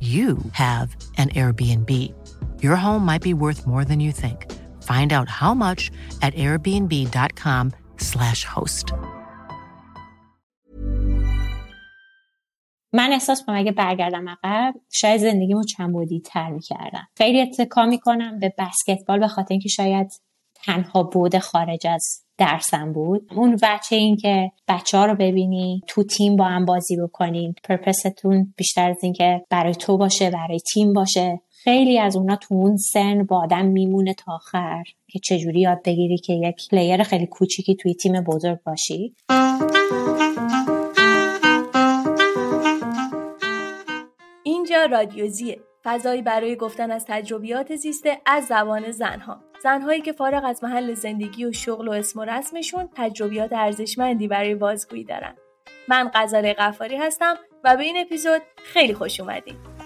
you have an Airbnb. Your home might be worth more than you think. Find out how much at airbnb.com/slash host. من احساس کنم اگه برگردم عقب شاید زندگیمو چند بودی تر می‌کردم خیلی اتکا می‌کنم به بسکتبال به خاطر اینکه شاید تنها بود خارج از درسم بود. اون بچه این که بچه ها رو ببینی تو تیم با هم بازی بکنین. پرپستون بیشتر از اینکه برای تو باشه برای تیم باشه. خیلی از اونا تو اون سن با آدم میمونه تا آخر. که چجوری یاد بگیری که یک پلیر خیلی کوچیکی توی تیم بزرگ باشی؟ اینجا رادیوزیه. فضایی برای گفتن از تجربیات زیسته از زبان زنها. زنهایی که فارغ از محل زندگی و شغل و اسم و رسمشون تجربیات ارزشمندی برای بازگویی دارن. من قزاره قفاری هستم و به این اپیزود خیلی خوش اومدید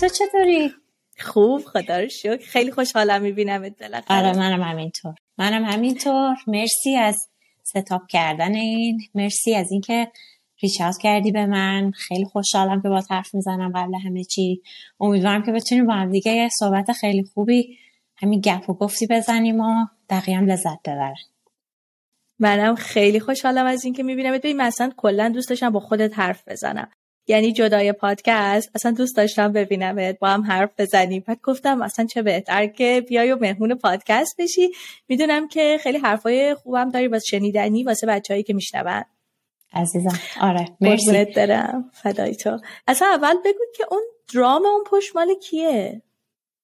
تو چطوری؟ خوب خدا رو شکر. خیلی خوشحالم میبینمت بالاخره. آره منم همینطور. منم همینطور. مرسی از ستاپ کردن این. مرسی از اینکه ریچ کردی به من. خیلی خوشحالم که با حرف می‌زنم قبل همه چی. امیدوارم که بتونیم با هم دیگه صحبت خیلی خوبی همین گپ و گفتی بزنیم و دقیقا لذت ببرن. منم خیلی خوشحالم از اینکه می‌بینم ببین مثلا کلا دوست داشتم با خودت حرف بزنم. یعنی جدای پادکست اصلا دوست داشتم ببینمت با هم حرف بزنیم. بعد گفتم اصلا چه بهتر که بیای و مهمون پادکست بشی. می‌دونم که خیلی حرفای خوبم داری واسه شنیدنی واسه بچههایی که میشنون. عزیزم. آره مرسی. دارم فدای تو. اصلا اول بگو که اون درام اون پشت مال کیه؟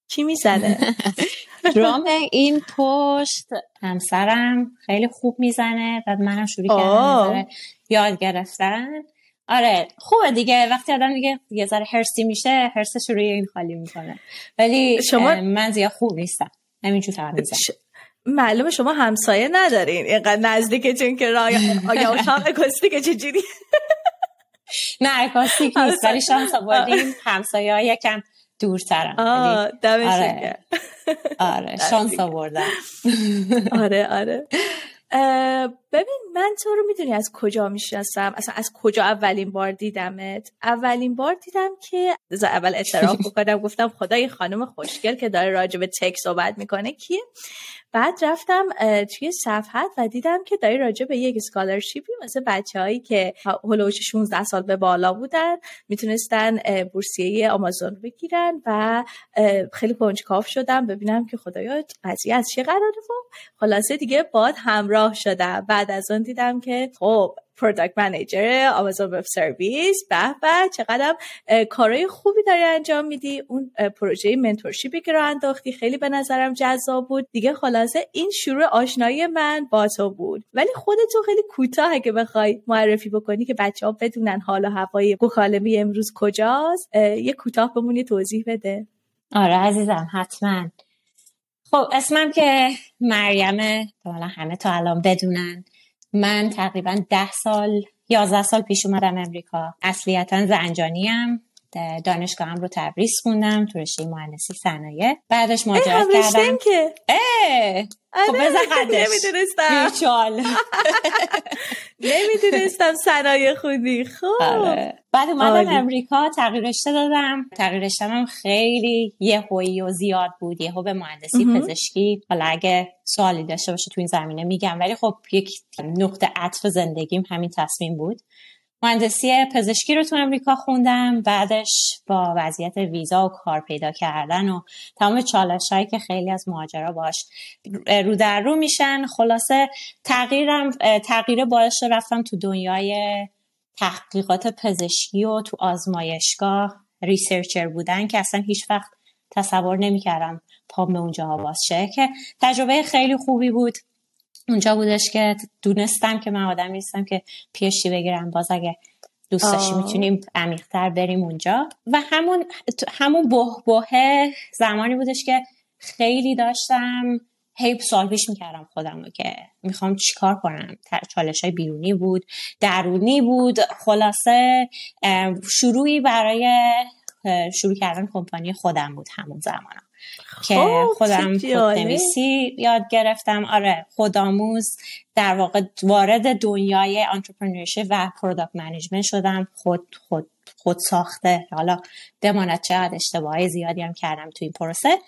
کی می‌زنه؟ درام این پشت همسرم خیلی خوب می‌زنه بعد منم شروع کردم یاد گرفتن. آره خوبه دیگه. وقتی آدم دیگه یه ذره هرسی میشه هرسش روی این خالی می‌کنه. ولی شما من زیاد خوب نیستم. همینجور فقط می‌زنم. معلومه شما همسایه ندارین. اینقدر نزدیکتون که رای آیا اتاق اکوستیک چجوری؟ نه اکوستیک نیست. ولی شانس آوردیم همسایه ها یکم دورترن. آه آره, آره شانس آوردم آره آره. ببین من تو رو می‌دونی از کجا می‌شناسم. اصلا از کجا اولین بار دیدمت؟ اولین بار دیدم که اول اعتراف بکنم گفتم خدا این خانم خوشگل که داره راجع به تک صحبت می‌کنه کیه؟ بعد رفتم توی صفحت و دیدم که داری راجع به یک سکالرشیپی واسه بچههایی که هلوش 16 سال به بالا بودن می‌تونستن بورسیه آمازون بگیرن و خیلی کنجکاو شدم. ببینم که خدایا قضیه از چه قراره؟ و خلاصه دیگه باهات همراه شدم. بعد از اون دیدم که خب product manager Amazon Web Service به به چقدر کارهای خوبی داری انجام میدی. اون پروژه mentorship ی که رو انداختی خیلی به نظرم جذاب بود. دیگه خلاصه این شروع آشنایی من با تو بود. ولی خودتو خیلی کوتاه اگه بخوای معرفی بکنی که بچه ها بدونن حال و هوای مکالمه امروز کجاست. یه کوتاه بهمون یه توضیح بده. آره عزیزم حتما. خب اسمم که مریمه حالا همه تا الان بدونن. من تقریبا ده سال یازده سال پیش اومدم امریکا. اصلیتا زنجانیم. دانشگاهم رو تبریز خوندم تو رشته مهندسی صنایع. بعدش مهاجرت کردم. که اه! خب آره، قدش. نمی‌دونستم. ویچال نمی‌دونستم صنایع خودی خب. آره. بعد اومدم. امریکا تغییر رشته دادم. تغییر رشتم هم خیلی یهویی و زیاد بود یهو به مهندسی. پزشکی. حالا اگه سوالی داشته باشه تو این زمینه میگم. ولی خب یک نقطه عطف زندگیم همین تصمیم بود. مهندسی پزشکی رو تو امریکا خوندم بعدش با وضعیت ویزا و کار پیدا کردن و تمام چالش هایی که خیلی از مهاجرا باش رو در رو میشن. خلاصه تغییرم تغییر باعث رفتم تو دنیای تحقیقات پزشکی و تو آزمایشگاه ریسرچر بودن که اصلا هیچ وقت تصور نمی‌کردم پام به اونجا باز که تجربه خیلی خوبی بود. اونجا بودش که دونستم که من آدم نیستم که پیشتی بگیرم. باز اگه دوست داشتی. می‌تونیم عمیقتر بریم اونجا. و همون همون بهبهه زمانی بودش که خیلی داشتم هی سوال پیش می‌کردم خودم رو که می‌خوام چیکار کنم؟ چالش های بیرونی بود درونی بود. خلاصه شروعی برای شروع کردن کمپانی خودم بود همون زمان. که خب، خودم. کدنویسی یاد گرفتم. آره خودآموز در واقع وارد دنیای entrepreneurship و product management شدم. خود خود خود ساخته. حالا بماند چقدر اشتباهی زیادی هم کردم تو این پروسه.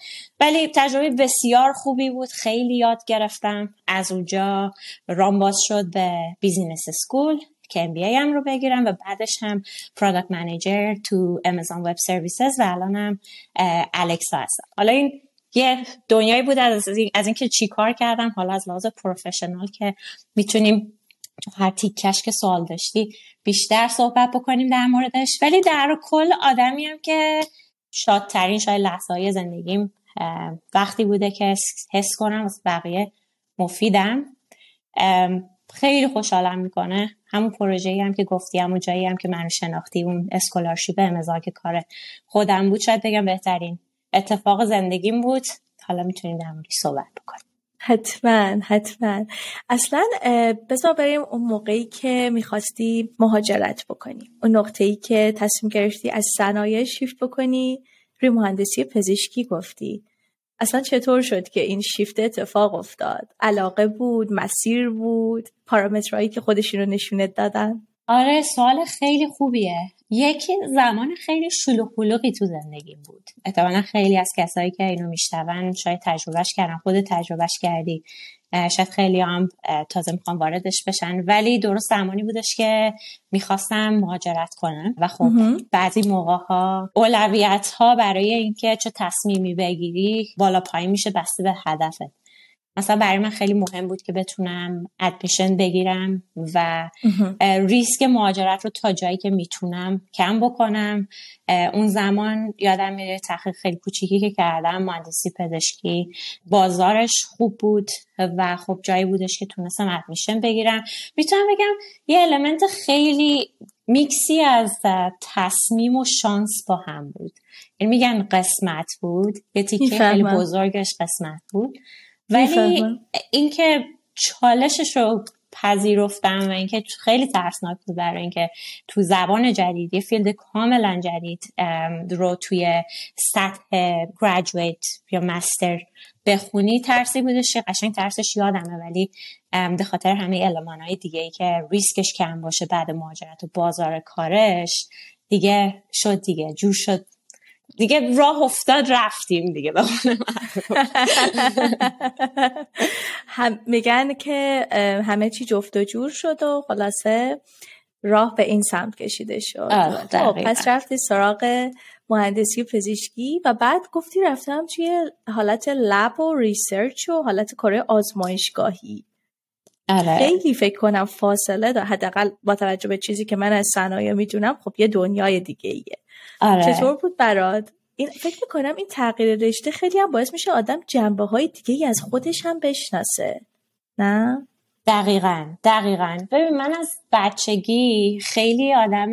ولی تجربه بسیار خوبی بود. خیلی یاد گرفتم. از اونجا رام باز شد به business school که MBA م رو بگیرم و بعدش هم product manager تو Amazon Web Services و الانم Alexa هستم. حالا این یه دنیایی بود از, از اینکه چی کار کردم حالا از لحاظ professional که می‌تونیم تو هر تیکش که سوال داشتی بیشتر صحبت بکنیم در موردش. ولی در کل آدمی هم که شادترین شاید لحظه های زندگیم وقتی بوده که حس کنم واسه بقیه مفیدم. خیلی خوشحالم می‌کنه. همون پروژه‌ای هم که گفتی همون جایی هم که منو شناختی اون اسکولارشیپ امضا که کار خودم بود شاید بگم بهترین اتفاق زندگیم بود. حالا می‌تونیم در موردش صحبت بکنیم. حتما حتما. اصلا بذار بریم اون موقعی که می‌خواستی مهاجرت بکنی. اون نقطه ای که تصمیم گرفتی از صنایع شیفت بکنی. روی مهندسی پزشکی گفتی. اصلا چطور شد که این شیفت اتفاق افتاد؟ علاقه بود؟ مسیر بود؟ پارامترهایی که خودشون رو نشونت دادن؟ آره سوال خیلی خوبیه. یکی زمان خیلی شلوغ پلوغی تو زندگیم بود. احتمالا خیلی از کسایی که اینو میشنون شاید تجربهش کردن خود تجربهش کردی. شاید خیلی هم تازه می‌خوام واردش بشن. ولی درست زمانی بودش که می‌خواستم مهاجرت کنم. و خب. بعضی موقع ها اولویت ها برای اینکه چه تصمیمی بگیری بالا پایین میشه بسته به هدفت. مثلا برای من خیلی مهم بود که بتونم ادمیشن بگیرم و ریسک مهاجرت رو تا جایی که می‌تونم کم بکنم. اون زمان یادم میره تحقیق خیلی کوچیکی که کردم مهندسی پزشکی. بازارش خوب بود و خب جایی بودش که تونستم ادمیشن بگیرم. می‌تونم بگم یه element خیلی میکسی از تصمیم و شانس با هم بود. یعنی میگن قسمت بود. یه تیکه خیلی. بزرگش قسمت بود. ولی. اینکه چالشش رو پذیرفتم و اینکه خیلی ترسناک بود برای اینکه تو زبان جدید یه field کاملا جدید رو توی سطح graduate یا master بخونی ترسی بودش که قشنگ ترسش یادمه ولی به خاطر همه علمان های دیگه ای که ریسکش کم باشه بعد مهاجرت و بازار کارش دیگه شد دیگه جور شد دیگه راه افتاد رفتیم دیگه به هم میگن که همه چی جفت و جور شد و خلاصه راه به این سمت کشیده شد. خب. پس رفتی سراغ مهندسی پزشکی و بعد گفتی رفتم توی حالت لب و ریسرچ و حالت کار آزمایشگاهی. آره. خیلی فکر کنم فاصله داره. حداقل با توجه به چیزی که من از صنایع می‌دونم خب یه دنیای دیگه ایه آره. چطور بود برات؟ این فکر می‌کنم این تغییر رشته خیلی هم باعث میشه آدم جنبه های دیگه ای از خودش هم بشناسه. نه؟ دقیقا دقیقا. ببین من از بچگی خیلی آدم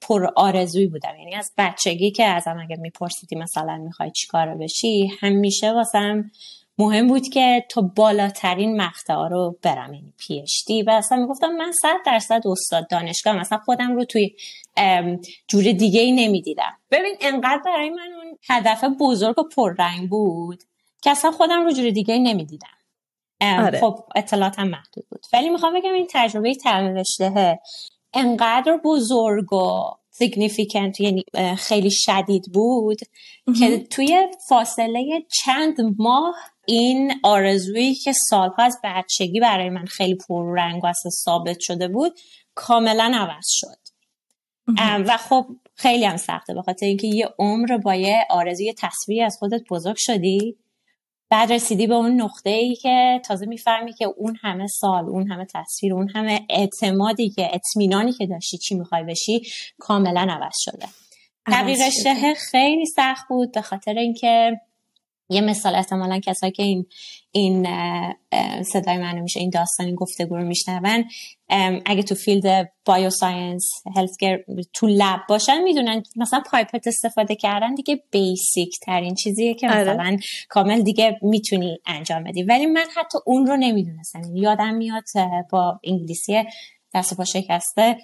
پر آرزوی بودم. یعنی از بچگی که ازم اگه میپرسیدی مثلا می‌خوای چیکار بشی همیشه واسم مهم بود که تو بالاترین مقطع رو برم. یعنی پیشتی و اصلا می‌گفتم من صد درصد استاد دانشگاه مثلا خودم رو توی جور دیگه ای نمی‌دیدم. ببین انقدر برای من اون هدف بزرگ و پررنگ بود که اصلا خودم رو جور دیگه ای نمی‌دیدم. آره. خب اطلاعاتم محدود بود. ولی می‌خوام بگم این تجربه تغییر رشته انقدر بزرگ و significant یعنی خیلی شدید بود که توی فاصله چند ماه این آرزویی که سالها از بچگی برای من خیلی پررنگ و اصلا ثابت شده بود کاملا عوض شد. و خب خیلی هم سخته به خاطر اینکه یه عمر با یه آرزوی تصویری از خودت بزرگ شدی بعد رسیدی به اون نقطه ای که تازه می‌فهمی که اون همه سال اون همه تصویر اون همه اعتمادی که اطمینانی که داشتی چی می‌خوای بشی کاملا عوض شده. تغییر خیلی سخت بود به خاطر اینکه یه مثال احتمالا کسایی که این این صدای منو میشه این داستان این گفتگو رو میشنون اگه تو field bioscience healthcare تو lab باشن می‌دونن مثلا pipette استفاده کردن دیگه basic ترین چیزیه که آره. مثلا کامل دیگه می‌تونی انجام بدی ولی من حتی اون رو نمی‌دونستم یادم میاد با انگلیسی دست پا شکسته.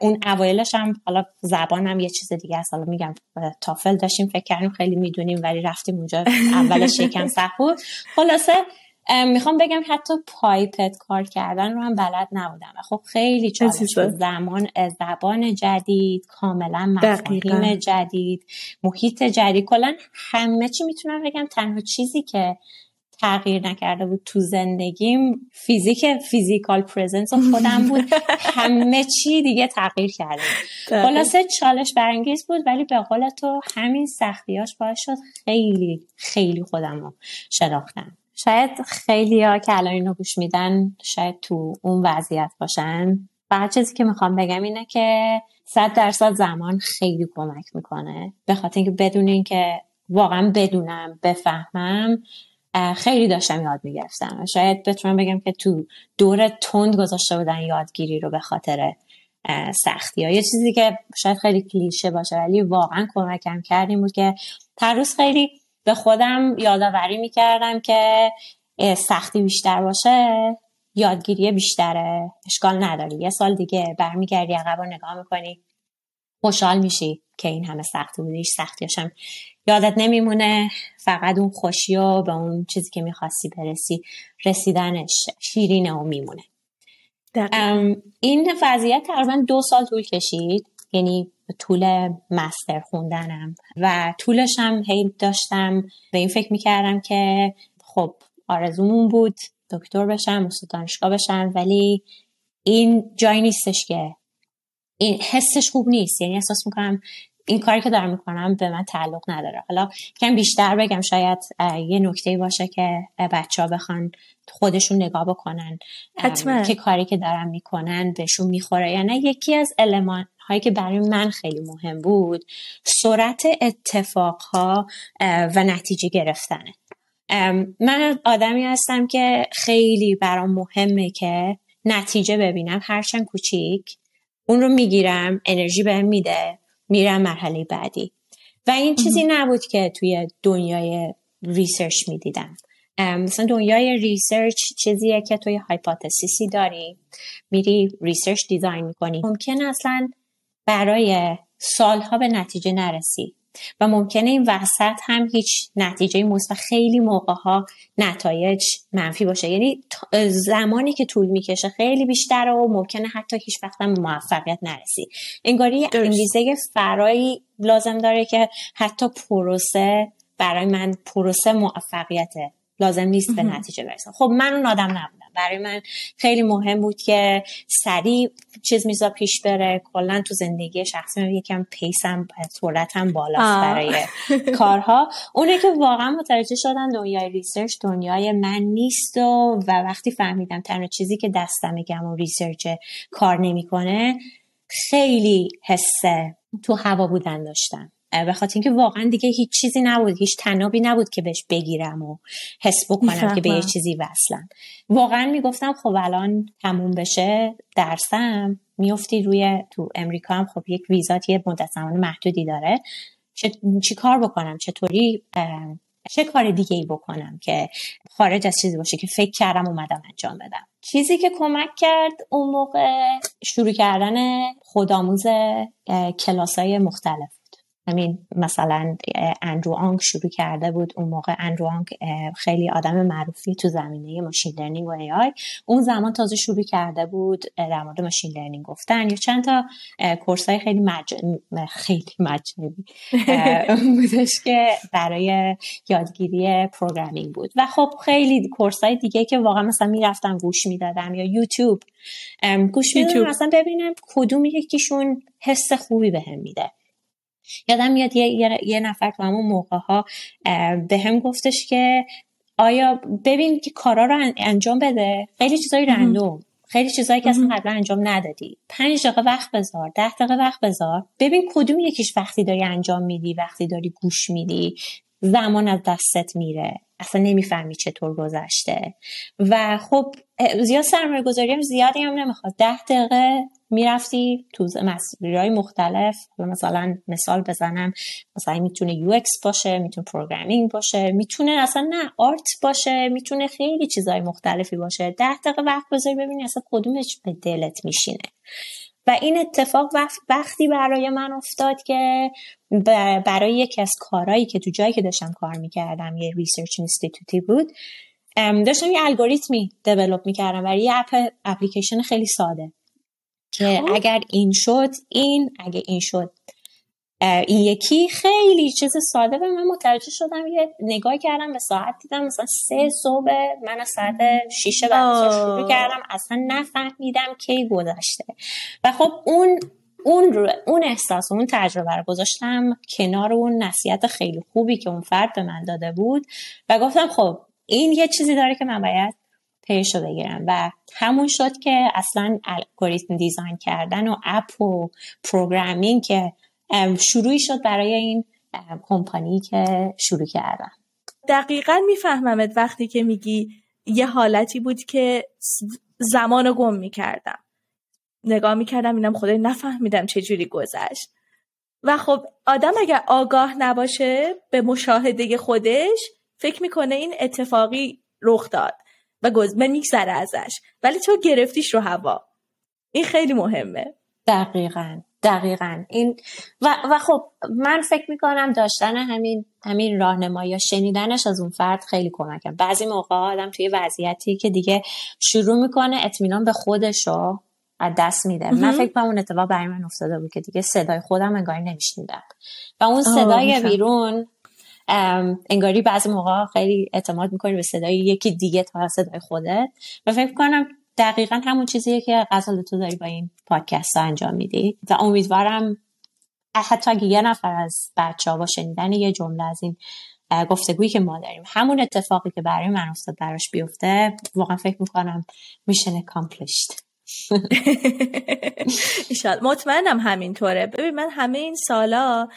اون اوایلش هم حالا زبانم یه چیز دیگه است. حالا میگم تافل داشتیم فکر کردیم خیلی می‌دونیم ولی رفتیم اونجا اولش یکم سخت بود خلاصه می‌خوام بگم حتی پایپت کار کردن رو هم بلد نبودم. خب خیلی چالش زمان زبان جدید کاملا مفاهیم جدید محیط جدید. کلا همه چی می‌تونم بگم. تنها چیزی که تغییر نکرده بود تو زندگیم. فیزیک فیزیکال پرزنس خودم بود. همه چی دیگه تغییر کرده خلاصه چالش برانگیز بود ولی به قول تو همین سختیاش باعث شد خیلی خیلی خودم رو شناختم. شاید خیلی ها که الان اینو گوش میدن شاید تو اون وضعیت باشن. فقط چیزی که می‌خوام بگم اینه که صد درصد زمان خیلی کمک می‌کنه. به خاطر اینکه بدون اینکه واقعا بدونم بفهمم خیلی داشتم یاد می‌گرفتم. شاید بتونم بگم که تو دور تند گذاشته بودن یادگیری رو به خاطر سختی ها یه چیزی که شاید خیلی کلیشه باشه ولی واقعا کمکم کردیم بود که هر روز خیلی به خودم یادآوری می‌کردم که سختی بیشتر باشه یادگیری بیشتره. اشکال نداری یه سال دیگه برمیگردی عقب و نگاه می‌کنی خوشحال میشی که این همه سختی بوده هیچ یادت نمیمونه؟ فقط اون خوشی و به اون چیزی که می‌خواستی برسی رسیدنش شیرینه و میمونه. این وضعیت تقریبا دو سال طول کشید. یعنی طول مستر خوندنم. و طولش هم هی داشتم. به این فکر می‌کردم که خب آرزومون بود دکتر بشم استاد دانشگاه بشم ولی این جایی نیستش که این حسش خوب نیست. یعنی احساس می‌کنم این کاری که دارم می‌کنم به من تعلق نداره. حالا کم بیشتر بگم شاید یه نکته باشه که بچه ها بخوان خودشون نگاه بکنن حتما. که کاری که دارم می‌کنن بهشون می‌خوره. یعنی یکی از علمان هایی که برای من خیلی مهم بود سرعت اتفاق ها و نتیجه گرفتنه. من آدمی هستم که خیلی برام مهمه که نتیجه ببینم. هرچند کوچیک اون رو می‌گیرم انرژی بهم میده. میرم مرحله بعدی. و این چیزی نبود که توی دنیای research می‌دیدم. مثلا دنیای research چیزیه که تو یه hypothesis ی داری میری research design می‌کنی. ممکن اصلا برای سالها به نتیجه نرسی. و ممکنه این وسط هم هیچ نتیجه مثبت خیلی موقع ها نتایج منفی باشه. یعنی زمانی که طول می‌کشه خیلی بیشتره و ممکنه حتی هیچ وقت هم موفقیت نرسی. انگاری انگیزه فرایی لازم داره که حتی پروسه برای من پروسه موفقیته. لازم نیست به نتیجه برسم. خب من اون آدم نبودم. برای من خیلی مهم بود که سریع چیز میزا پیش بره. کلا تو زندگی شخصی من یکم پیسم سرعتم بالاست برای کارها. اونه که واقعا متوجه شدن دنیای research دنیای من نیست و, و وقتی فهمیدم تنها چیزی که دستم گم و research کار نمی‌کنه خیلی حسه تو هوا بودن داشتم. به خاطر اینکه واقعا دیگه هیچ چیزی نبود هیچ طنابی نبود که بهش بگیرم و حس بکنم که به یه چیزی وصلم. واقعا می‌گفتم خب الان تموم بشه درسم. میفتی روی تو امریکا هم خب یک ویزات یه مدت زمان محدودی داره. چه چی کار بکنم؟ چطوری چه کار دیگه ای بکنم که خارج از چیزی باشه که فکر کردم اومدم انجام بدم؟ چیزی که کمک کرد اون موقع شروع کردن خودآموز کلاس های مختلف. همین مثلا اندرو آنگ شروع کرده بود. اون موقع اندرو آنگ خیلی آدم معروفی تو زمینه machine learning و AI اون زمان تازه شروع کرده بود در مورد machine learning گفتن. یا چند تا کورس های خیلی مج... خیلی مجانی بودش که برای یادگیری پروگرامینگ بود. و خب خیلی کورس های دیگه که واقعا مثلا می‌رفتم گوش می‌دادم یا یوتیوب گوش می‌دادم مثلا ببینم کدوم یکیشون حس خوبی بهم به میده. یادم میاد یه, یه،, نفر تو همون موقع ها به هم گفتش که آیا ببین که کارا رو انجام بده. خیلی چیزایی رندوم. خیلی چیزایی که اصلا قبلا انجام ندادی. پنج دقیقه وقت بذار ده دقیقه وقت بذار. ببین کدوم یکیش وقتی داری انجام میدی وقتی داری گوش میدی. زمان از دستت میره. اصلا نمی‌فهمی چطور گذشته. و خب زیاد سرمایه گذاری هم زیادی هم نمی‌خواد. ده دقیقه می‌رفتی تو مسیرهای مختلف. مثلا مثال بزنم. مثلا می‌تونه UX باشه می‌تونه programming باشه می‌تونه اصلا نه art باشه می‌تونه خیلی چیزهای مختلفی باشه. ده دقیقه وقت بذاری ببینی اصلا کدومش به دلت میشینه. و این اتفاق وقتی برای من افتاد که برای یکی از کارهایی که تو جایی که داشتم کار می‌کردم یه research institute ی بود داشتم یه الگوریتمی develop می‌کردم برای یه اپ اپلیکیشن خیلی ساده که خب. اگر این شد این اگه این شد این یکی خیلی چیز ساده و من متوجه شدم یه نگاه کردم به ساعت دیدم مثلا سه صبح من از ساعت شیشه بعد شروع کردم اصلا نفهمیدم کی گذشته. و خب اون اون اون احساس اون تجربه رو گذاشتم کنار اون نصیحت خیلی خوبی که اون فرد به من داده بود. و گفتم خب این یه چیزی داره که من باید پیشش رو بگیرم. و همون شد که اصلا الگوریتم design کردن و اپ و programming که شروعی شد برای این کمپانی که شروع کردم دقیقا میفهممت وقتی که میگی یه حالتی بود که زمان رو گم می‌کردم. نگاه می‌کردم اینم خدای نفهمیدم چه جوری گذشت. و خب آدم اگر آگاه نباشه به مشاهده خودش فکر می‌کنه این اتفاقی رخ داد و گز میگذره ازش. ولی تو گرفتیش رو هوا؟ این خیلی مهمه. دقیقا. دقیقا. این و, و خب من فکر می‌کنم داشتن همین همین راهنمایی یا شنیدنش از اون فرد خیلی کمکم. بعضی موقع آدم توی وضعیتی که دیگه شروع می‌کنه اطمینان به خودش رو از دست میده. من فکر کنم اون اتفاق برای من افتاده بود که دیگه صدای خودم انگاری نمیشنیدم. و اون صدای بیرون انگاری بعضی موقع خیلی اعتماد می‌کنی به صدای یکی دیگه تا صدای خودت. و فکر کنم دقیقا همون چیزیه که غزال تو داری با این پادکست انجام میدی. و امیدوارم حتی اگه یه نفر از بچه ها با شنیدن یه جمله از این گفتگویی که ما داریم همون اتفاقی که برای من افتاد براش بیفته واقعا فکر می‌کنم mission accomplished ایشال مطمئنم همینطوره. ببین من همه این سالا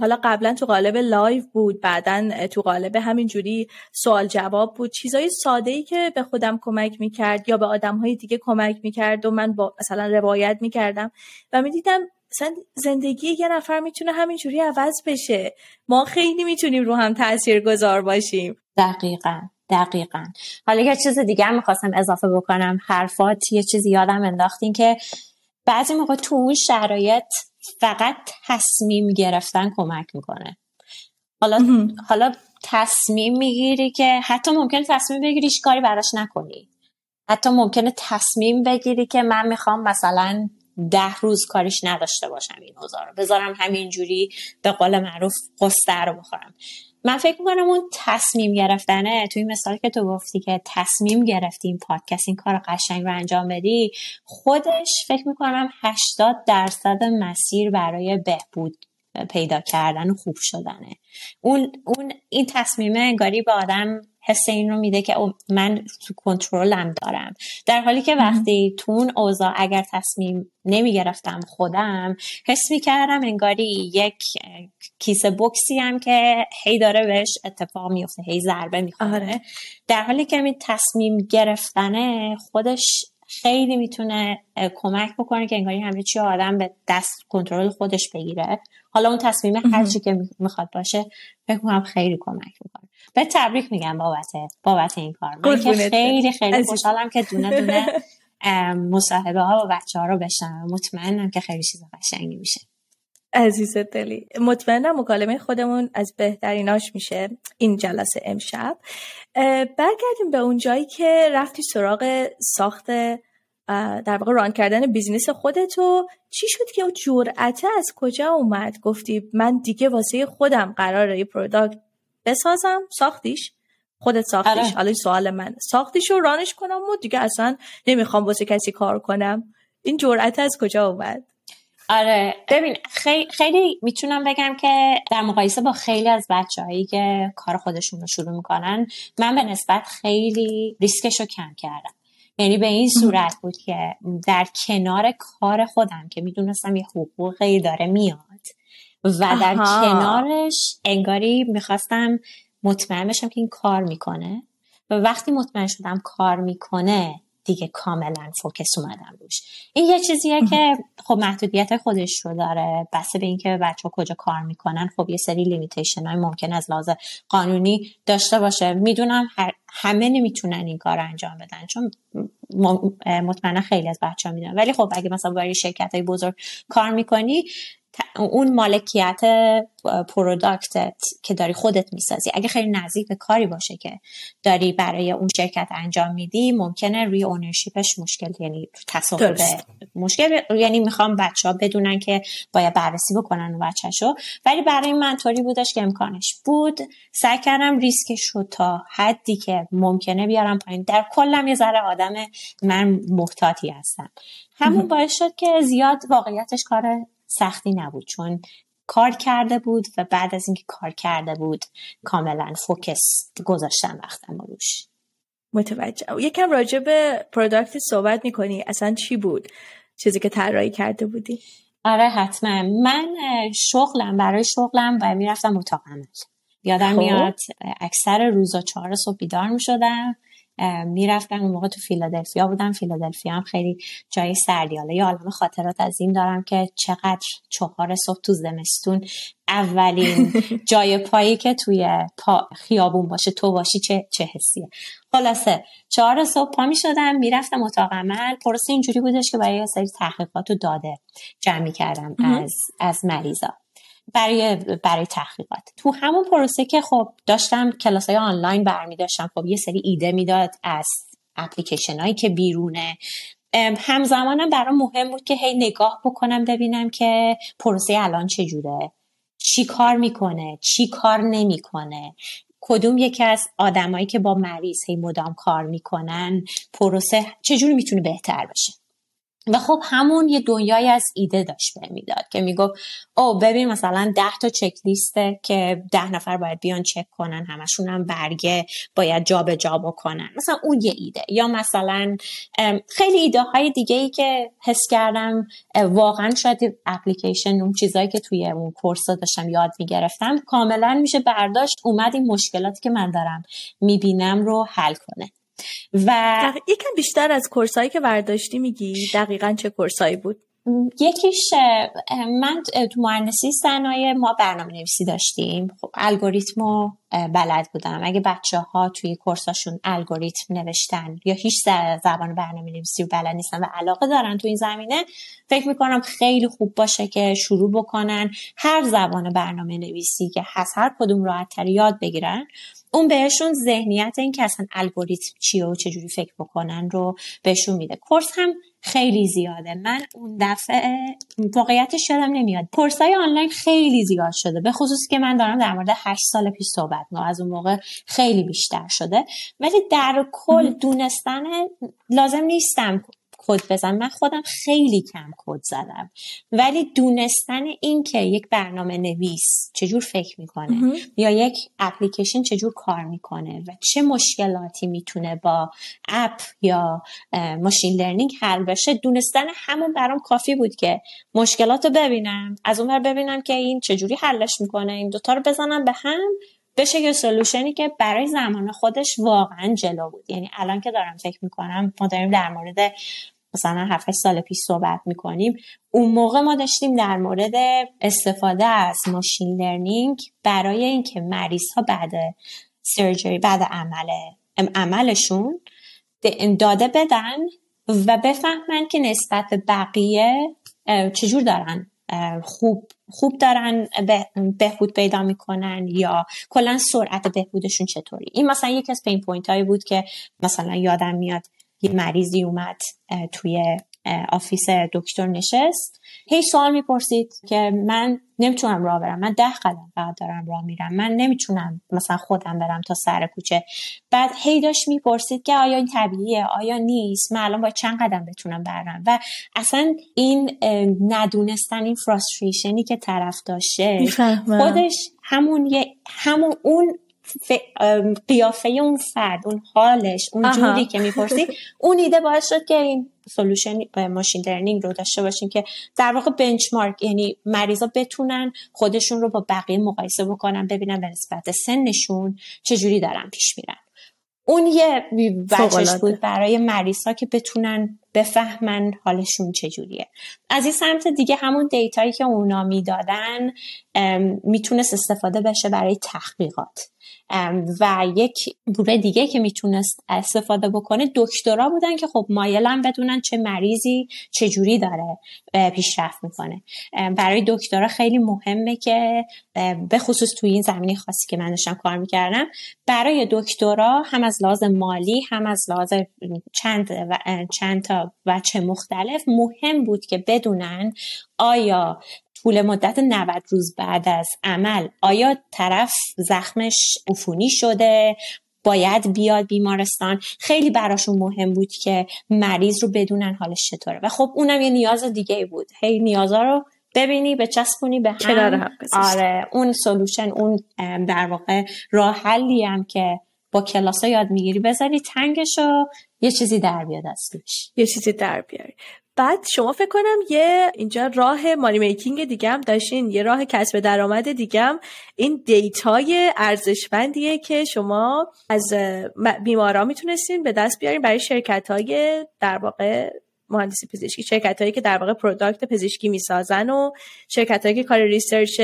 حالا قبلا تو قالب live بود بعدا تو قالب همینجوری سوال جواب بود. چیزای ساده ای که به خودم کمک می‌کرد یا به آدم های دیگه کمک می‌کرد و من با مثلا روایت می‌کردم و می‌دیدم مثلا زندگی یه نفر می‌تونه همینجوری عوض بشه. ما خیلی می‌تونیم رو هم تاثیر گذار باشیم. دقیقا. دقیقا. حالا یه چیز دیگه می‌خواستم اضافه بکنم. حرفات یه چیزی یادم انداختین که بعضی موقع تو اون شرایط فقط تصمیم گرفتن کمک می‌کنه. حالا حالا تصمیم می‌گیری که حتی ممکن تصمیم بگیری کاری براش نکنی. حتی ممکنه تصمیم بگیری که من می‌خوام مثلا ده روز کاریش نداشته باشم این اوضاع رو. بذارم همینجوری به قول معروف قصه رو بخورم. من فکر می‌کنم اون تصمیم گرفتنه. توی مثال که تو گفتی که تصمیم گرفتی این پادکست این کار قشنگ رو انجام بدی خودش فکر می‌کنم 80 درصد مسیر برای بهبود پیدا کردن و خوب شدنه. اون, اون این تصمیمه انگاری به آدم حس این رو میده که من تو کنترلم دارم. در حالی که وقتی تو اون اوضاع اگر تصمیم نمی‌گرفتم خودم حس می‌کردم انگاری یک کیسه بکسی هم که هی داره بهش اتفاق میفته هی ضربه می‌خوره. آره. در حالی که می تصمیم گرفتنه خودش خیلی می‌تونه کمک بکنه که انگاری همه چی آدم به دست کنترل خودش بگیره. حالا اون تصمیم هر چی که می‌خواد باشه فکر کنم خیلی کمک می‌کنه. به تبریک میگم بابت بابت این کار. من که خیلی خیلی خوشحالم که دونه دونه مصاحبه ها با بچه ها رو بشنوم مطمئنم که خیلی چیز قشنگی میشه. عزیز دلی مطمئنم مکالمه خودمون از بهتریناش میشه این جلسه امشب. برگردیم به اون جایی که رفتی سراغ ساخت در واقع run کردن business خودتو چی شد که جرئته از کجا اومد؟ گفتی من دیگه واسه خودم قراره یه product بسازم ساختیش؟ خودت ساختیش. آره. حالا سوال من. ساختیش و رانش کنم و دیگه اصلا نمی‌خوام واسه کسی کار کنم. این جرعته از کجا اومد؟ آره. ببین خیلی, خیلی می‌تونم بگم که در مقایسه با خیلی از بچه که کار خودشون رو شروع می‌کنن من به نسبت خیلی ریسکش رو کم کردم. یعنی به این صورت بود که در کنار کار خودم که می‌دونستم یه حقوقی داره میاد و در کنارش انگاری می‌خواستم مطمئن بشم که این کار می‌کنه و وقتی مطمئن شدم کار می‌کنه دیگه کاملا focus اومدم روش. این یه چیزیه که خب محدودیت خودش رو داره. بسته به اینکه بچه‌ها کجا کار می‌کنن خب یه سری limitation های ممکن از لحاظ قانونی داشته باشه. می‌دونم همه نمی‌تونن این کار رو انجام بدن چون مطمئنا خیلی از بچه ها می‌دونن. ولی خب اگه مثلا برای شرکت های بزرگ کار می‌کنی اون مالکیت product ت که داری خودت می‌سازی. اگه خیلی نزدیک به کاری باشه که داری برای اون شرکت انجام میدی ممکنه روی ownership ش مشکل یعنی تصاحب مشکل یعنی می‌خوام بچه ها بدونن که باید بررسی بکنن و بچهشو. ولی برای من طوری بودش که امکانش بود. سعی کردم ریسکش رو تا حدی که ممکنه بیارم پایین. در کل هم یه ذره آدم من محتاطی هستم. همون باعث شد که زیاد واقعیتش کار سختی نبود چون کار کرده بود و بعد از اینکه کار کرده بود کاملا focus گذاشتم وقتم روش. متوجه. یکم راجع به product صحبت می‌کنی. اصلا چی بود؟ چیزی که طراحی کرده بودی؟ آره حتما. من شغلم برای شغلم و می‌رفتم اتاق عمل یادم خب. میاد اکثر روزا چهار صبح بیدار می‌شدم. می‌رفتم اون موقع تو فیلادلفیا بودم. فیلادلفیا هم خیلی جای سردی. حالا یه عالم خاطرات از این دارم که چقدر چهار صبح تو زمستون اولین جای پایی که توی پا خیابون باشه تو باشی چه, چه حسیه. خلاصه چهار صبح پا می شدم می‌رفتم اتاق عمل. پروسه اینجوری بودش که برای یه سری تحقیقات و داده جمع کردم از, از مریضا. برای برای تحقیقات. تو همون پروسه که خب داشتم کلاس های آنلاین برمی داشتم خب یه سری ایده می‌داد از اپلیکیشن هایی که بیرونه. همزمانم برام مهم بود که هی نگاه بکنم ببینم که پروسه الان چجوره چی کار می‌کنه چی کار نمی‌کنه. کدوم یکی از آدمایی که با مریض هی مدام کار می‌کنن پروسه چجوری می‌تونه بهتر بشه. و خب همون یه دنیای از ایده داشت به می‌داد که می‌گفت او ببین مثلا ده تا چک لیسته که ده نفر باید بیان چک کنن همشون هم برگه باید جابجا جا بکنن. مثلا اون یه ایده. یا مثلا خیلی ایده های دیگه ای که حس کردم واقعا شاید اپلیکیشن اون چیزهایی که توی اون کورس داشتم یاد می‌گرفتم کاملا میشه برداشت اومد این مشکلاتی که من دارم می‌بینم رو حل کنه. و یکم بیشتر از کورسایی که برداشتی میگی؟ دقیقا چه کورسایی بود؟ یکیش من تو مهندسی صنایع ما برنامه نویسی داشتیم. خب الگوریتم بلد بودم. اگه بچه ها توی کورساشون الگوریتم نوشتن یا هیچ زبان برنامه نویسی بلد نیستن و علاقه دارن تو این زمینه فکر می‌کنم خیلی خوب باشه که شروع بکنن هر زبان برنامه نویسی که هست هر کدوم راحت یاد بگیرن. اون بهشون ذهنیت این که اصلا الگوریتم چیه و چجوری فکر بکنن رو بهشون میده. کورس هم خیلی زیاده. من اون دفعه واقعیتش یادم نمیاد. های آنلاین خیلی زیاد شده به خصوصی که من دارم در مورد 8 سال پیش صحبت ما از اون موقع خیلی بیشتر شده. ولی در کل دونستن لازم نیستم کد بزن من خودم خیلی کم کد زدم. ولی دونستن این که یک برنامه نویس چجور فکر می‌کنه یا یک اپلیکیشن چجور کار می‌کنه و چه مشکلاتی می‌تونه با app یا machine learning حل بشه دونستن همون برام کافی بود که مشکلات رو ببینم. از اون ببینم که این چجوری حلش می‌کنه. این دوتا رو بزنم به هم بشه یه solution ی که برای زمان خودش واقعا جلو بود. یعنی الان که دارم فکر می‌کنم ما داریم در مورد مثلا 7 سال پیش صحبت می‌کنیم اون موقع ما داشتیم در مورد استفاده از machine learning برای اینکه مریض ها بعد surgery بعد عمل عملشون داده بدن و بفهمن که نسبت بقیه چجور دارن خوب خوب دارن بهبود پیدا می‌کنن یا کلا سرعت بهبودشون چطوری؟ این مثلا یکی از pain point هایی بود که مثلا یادم میاد یه مریضی اومد توی office دکتر نشست. هی سوال می‌پرسید که من نمی‌تونم راه برم. من ده قدم فقط دارم راه میرم. من نمی‌تونم مثلا خودم برم تا سر کوچه. بعد هی داشت می‌پرسید که آیا این طبیعیه؟ آیا نیست؟ من الان باید چند قدم بتونم برم؟ و اصلا این ندونستن این frustration ی که طرف داشته خودش همون یه همون اون قیافه اون فرد اون حالش اون جوری که می‌پرسی اون ایده باعث شد که این solution machine learning رو داشته باشیم که در واقع benchmark یعنی مریضا بتونن خودشون رو با بقیه مقایسه بکنن ببینن به نسبت سنشون چجوری دارن پیش میرن. اون یه وجهش بود برای مریض ها که بتونن بفهمن حالشون چجوریه. از این سمت دیگه همون دیتایی که اونا می‌دادن می‌تونست استفاده بشه برای تحقیقات. و یک گروه دیگه که می‌تونست استفاده بکنه دکترا بودن که خب مایلن بدونن چه مریضی چه جوری داره پیشرفت می‌کنه. برای دکترا خیلی مهمه که به خصوص توی این زمینه خاصی که من داشتم کار می‌کردم برای دکترا هم از لحاظ مالی هم از لحاظ چند و چند تا بچه مختلف مهم بود که بدونن آیا طول مدت 90 روز بعد از عمل آیا طرف زخمش عفونی شده؟ باید بیاد بیمارستان؟ خیلی براشون مهم بود که مریض رو بدونن حالش چطوره. و خب اونم یه نیاز دیگه بود. هی نیازا رو ببینی به چسبونی به هم, آره اون solution اون در واقع راه حلی هم که با کلاس یاد می‌گیری بذاری تنگش رو یه چیزی در بیاد از یه چیزی در بیاری. بعد شما فکر کنم یه اینجا راه money making دیگه هم داشتین یه راه کسب درآمد دیگه هم. این data ی ارزشمندیه که شما از بیمارا می‌تونستین به دست بیارین برای شرکت های در واقع مهندسی پزشکی شرکت هایی که در واقع product پزشکی می‌سازن و شرکت هایی که کار research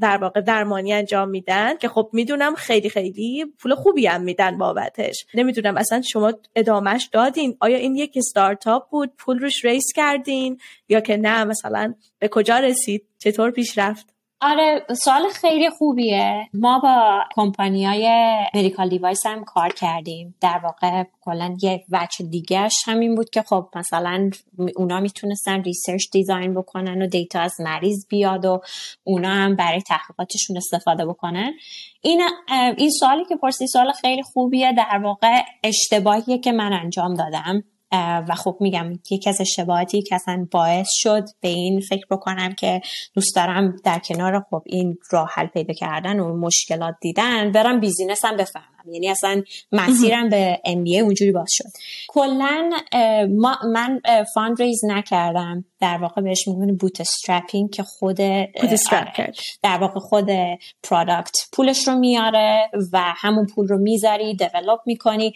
در واقع درمانی انجام میدن که خب می‌دونم خیلی خیلی پول خوبی هم میدن بابتش. نمی‌دونم اصلا شما ادامهش دادین؟ آیا این یک استارتاپ بود؟ پول روش raise کردین؟ یا که نه مثلا به کجا رسید؟ چطور پیش رفت؟ آره سوال خیلی خوبیه. ما با کمپانی های medical device هم کار کردیم. در واقع کلا یه وجه دیگهش همین بود که خب مثلا اونا می‌تونستن research design بکنن و data از مریض بیاد و اونا هم برای تحقیقاتشون استفاده بکنن. این این سوالی که پرسی سوال خیلی خوبیه. در واقع اشتباهیه که من انجام دادم. و خب میگم یکی از اشتباهاتی که اصلا باعث شد به این فکر بکنم که دوست دارم در کنار خب این راه حل پیدا کردن و مشکلات دیدن برم business م بفهمم. یعنی اصلا مسیرم به MBA اونجوری باز شد. کلا من fundraise نکردم. در واقع بهش میگن bootstrapping که خود آره، در واقع خود product پولش رو میاره و همون پول رو می‌ذاری develop می‌کنی.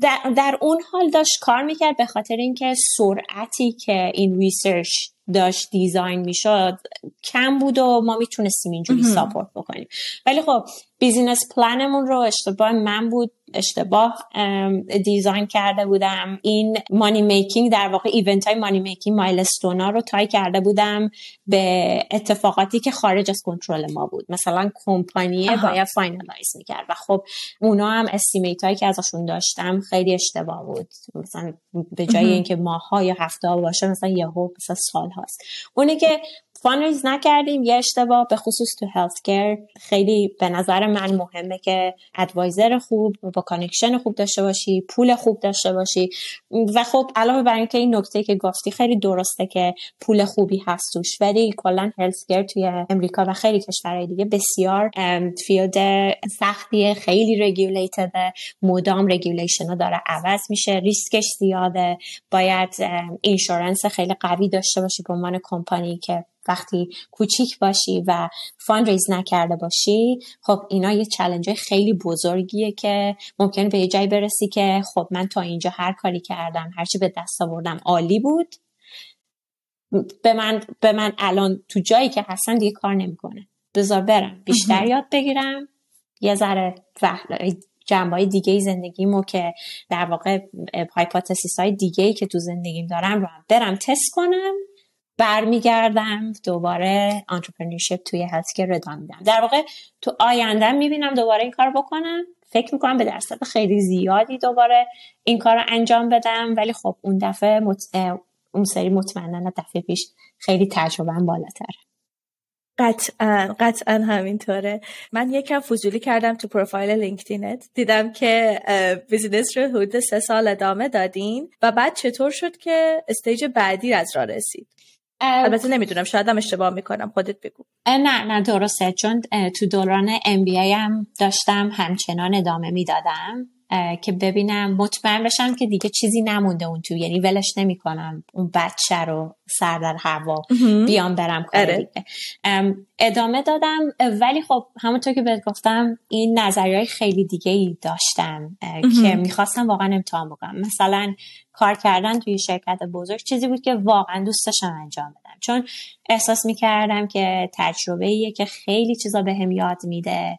در, در اون حال داشت کار می‌کرد به خاطر اینکه سرعتی که این research داشت design می‌شد کم بود و ما می‌تونستیم اینجوری support بکنیم. ولی خب business plan مون رو اشتباه من بود اشتباه design کرده بودم. این money making در واقع event های money making milestone ا رو tie کرده بودم به اتفاقاتی که خارج از کنترل ما بود. مثلا کمپانی باید finalize می‌کرد و خب اونا هم estimate هایی که ازشون داشتم خیلی اشتباه بود. مثلا به جای اینکه ماه‌ها یا هفته ها باشه مثلا یهو مثلا سال هاست اونه که fundraise نکردیم یه اشتباه به خصوص تو health خیلی به نظر من مهمه که advisor خوب با connection خوب داشته باشی پول خوب داشته باشی. و خب علاوه بر اینکه این نکته که گفتی خیلی درسته که پول خوبی هست توش ولی کلا health توی امریکا و خیلی کشورهای دیگه بسیار field سختیه خیلی regulated مدام regulation ها داره عوض میشه ریسکش زیاده. باید insurance خیلی قوی داشته باشی به عنوان کمپانی که وقتی کوچیک باشی و fund raise نکرده باشی خب اینا یه challenge خیلی بزرگیه که ممکنه به یه جایی برسی که خب من تا اینجا هر کاری کردم هرچی به دست آوردم عالی بود. به من به من الان تو جایی که هستن دیگه کار نمی‌کنه. بذار برم بیشتر یاد بگیرم. یه ذره جنبه دیگه زندگیمو که در واقع hypothesis های دیگه که تو زندگیم دارم رو برم تست کنم. برمیگردم دوباره entrepreneurship توی healthcare ادامه میدم. در واقع تو آینده می‌بینم دوباره این کار بکنم. فکر می‌کنم به درصد خیلی زیادی دوباره این کار رو انجام بدم. ولی خب اون دفعه اون سری مطمئنا دفعه پیش خیلی تجربه بالاتره. قطعا قطعا همینطوره. من یکم فضولی کردم تو پروفایل لینکدینت. دیدم که business رو حدود سه سال ادامه دادین و بعد چطور شد که stage بعدی از راه رسید؟ البته نمی‌دونم شاید هم اشتباه می‌کنم خودت بگو. نه نه درسته. چون تو دوران MBA هم داشتم همچنان ادامه می‌دادم که ببینم مطمئن بشم که دیگه چیزی نمونده اون تو. یعنی ولش نمی‌کنم اون بچه رو سر در هوا بیام برم کار آره. دیگه. ادامه دادم ولی خب همونطور که بهت گفتم این نظریه خیلی دیگه ای داشتم که می‌خواستم واقعا امتحان بکنم مثلا کار کردن توی شرکت بزرگ چیزی بود که واقعا دوست داشتم انجام بدم. چون احساس می‌کردم که تجربه ایه که خیلی چیزا به هم یاد میده.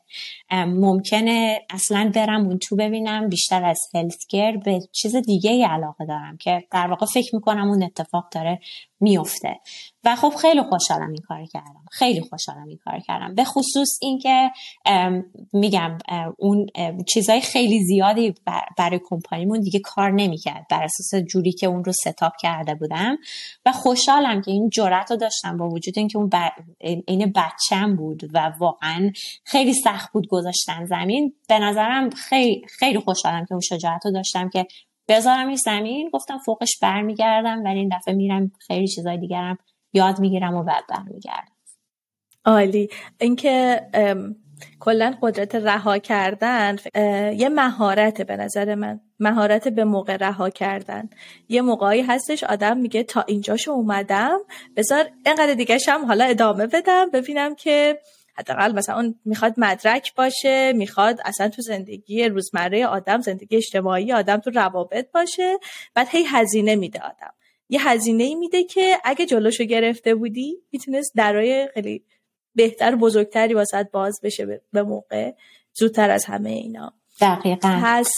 ممکنه اصلا برم اون تو ببینم. بیشتر از هلتگر به چیز دیگه ای علاقه دارم که در واقع فکر می‌کنم اون اتفاق داره میفته و خب خیلی خوشحالم این کار کردم. خیلی خوشحالم این کار کردم. به خصوص اینکه میگم اون چیزای خیلی زیادی برای کمپانیمون دیگه کار نمی‌کرد. بر اساس جوری که اون رو ستاپ کرده بودم. و خوشحالم که این جرأت رو داشتم با وجود اینکه اون این بچم بود و واقعا خیلی سخت بود گذاشتن زمین به نظرم خیلی خیلی خوشحالم که اون شجاعت رو داشتم که بذارم این زمین. گفتم فوقش برمیگردم ولی این دفعه میرم خیلی چیزای دیگرم یاد می‌گیرم و بعد برمیگردم. عالی. اینکه کلا قدرت رها کردن یه مهارت به نظر من. مهارت به موقع رها کردن. یه موقعی هستش آدم میگه تا اینجاشو اومدم بذار اینقدر دیگه هم حالا ادامه بدم ببینم که حداقل مثلا اون می‌خواد مدرک باشه می‌خواد اصلا تو زندگی روزمره آدم زندگی اجتماعی آدم تو روابط باشه. بعد هی هزینه میده آدم. یه هزینه میده که اگه جلوشو گرفته بودی می‌تونست درای خیلی بهتر بزرگتری واسط باز بشه به موقع. زودتر از همه اینا. دقیقا. پس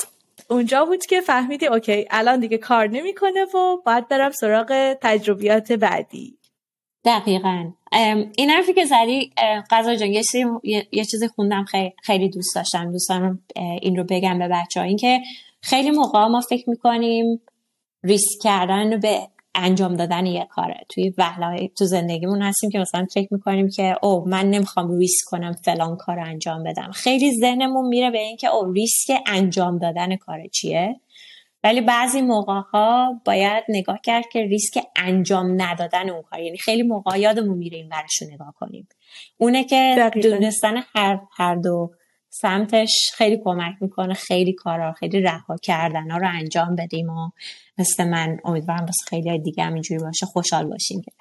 اونجا بود که فهمیدی اوکی الان دیگه کار نمی‌کنه و باید برم سراغ تجربیات بعدی. دقیقا. این حرفی که زدی قضا جان یه, یه چیزی خوندم خیلی, خیلی دوست داشتم. دوست دارم این رو بگم به بچه ها این که خیلی موقع ما فکر می‌کنیم ریسک کردن به انجام دادن یه کاره. توی وهله تو زندگیمون هستیم که مثلا فکر می‌کنیم که او من نمی‌خوام ریسک کنم فلان کار انجام بدم. خیلی ذهنمون میره به اینکه او ریسک انجام دادن کار چیه. ولی بعضی موقع ها باید نگاه کرد که ریسک انجام ندادن اون کار. یعنی خیلی موقع یادمون میره این برش رو نگاه کنیم. اونه که دونستن هر, هر دو سمتش خیلی کمک می‌کنه خیلی کارا خیلی رها کردن ها رو انجام بدیم و مثل من امیدوارم واسه خیلی دیگه هم اینجوری باشه. خوشحال باشیم که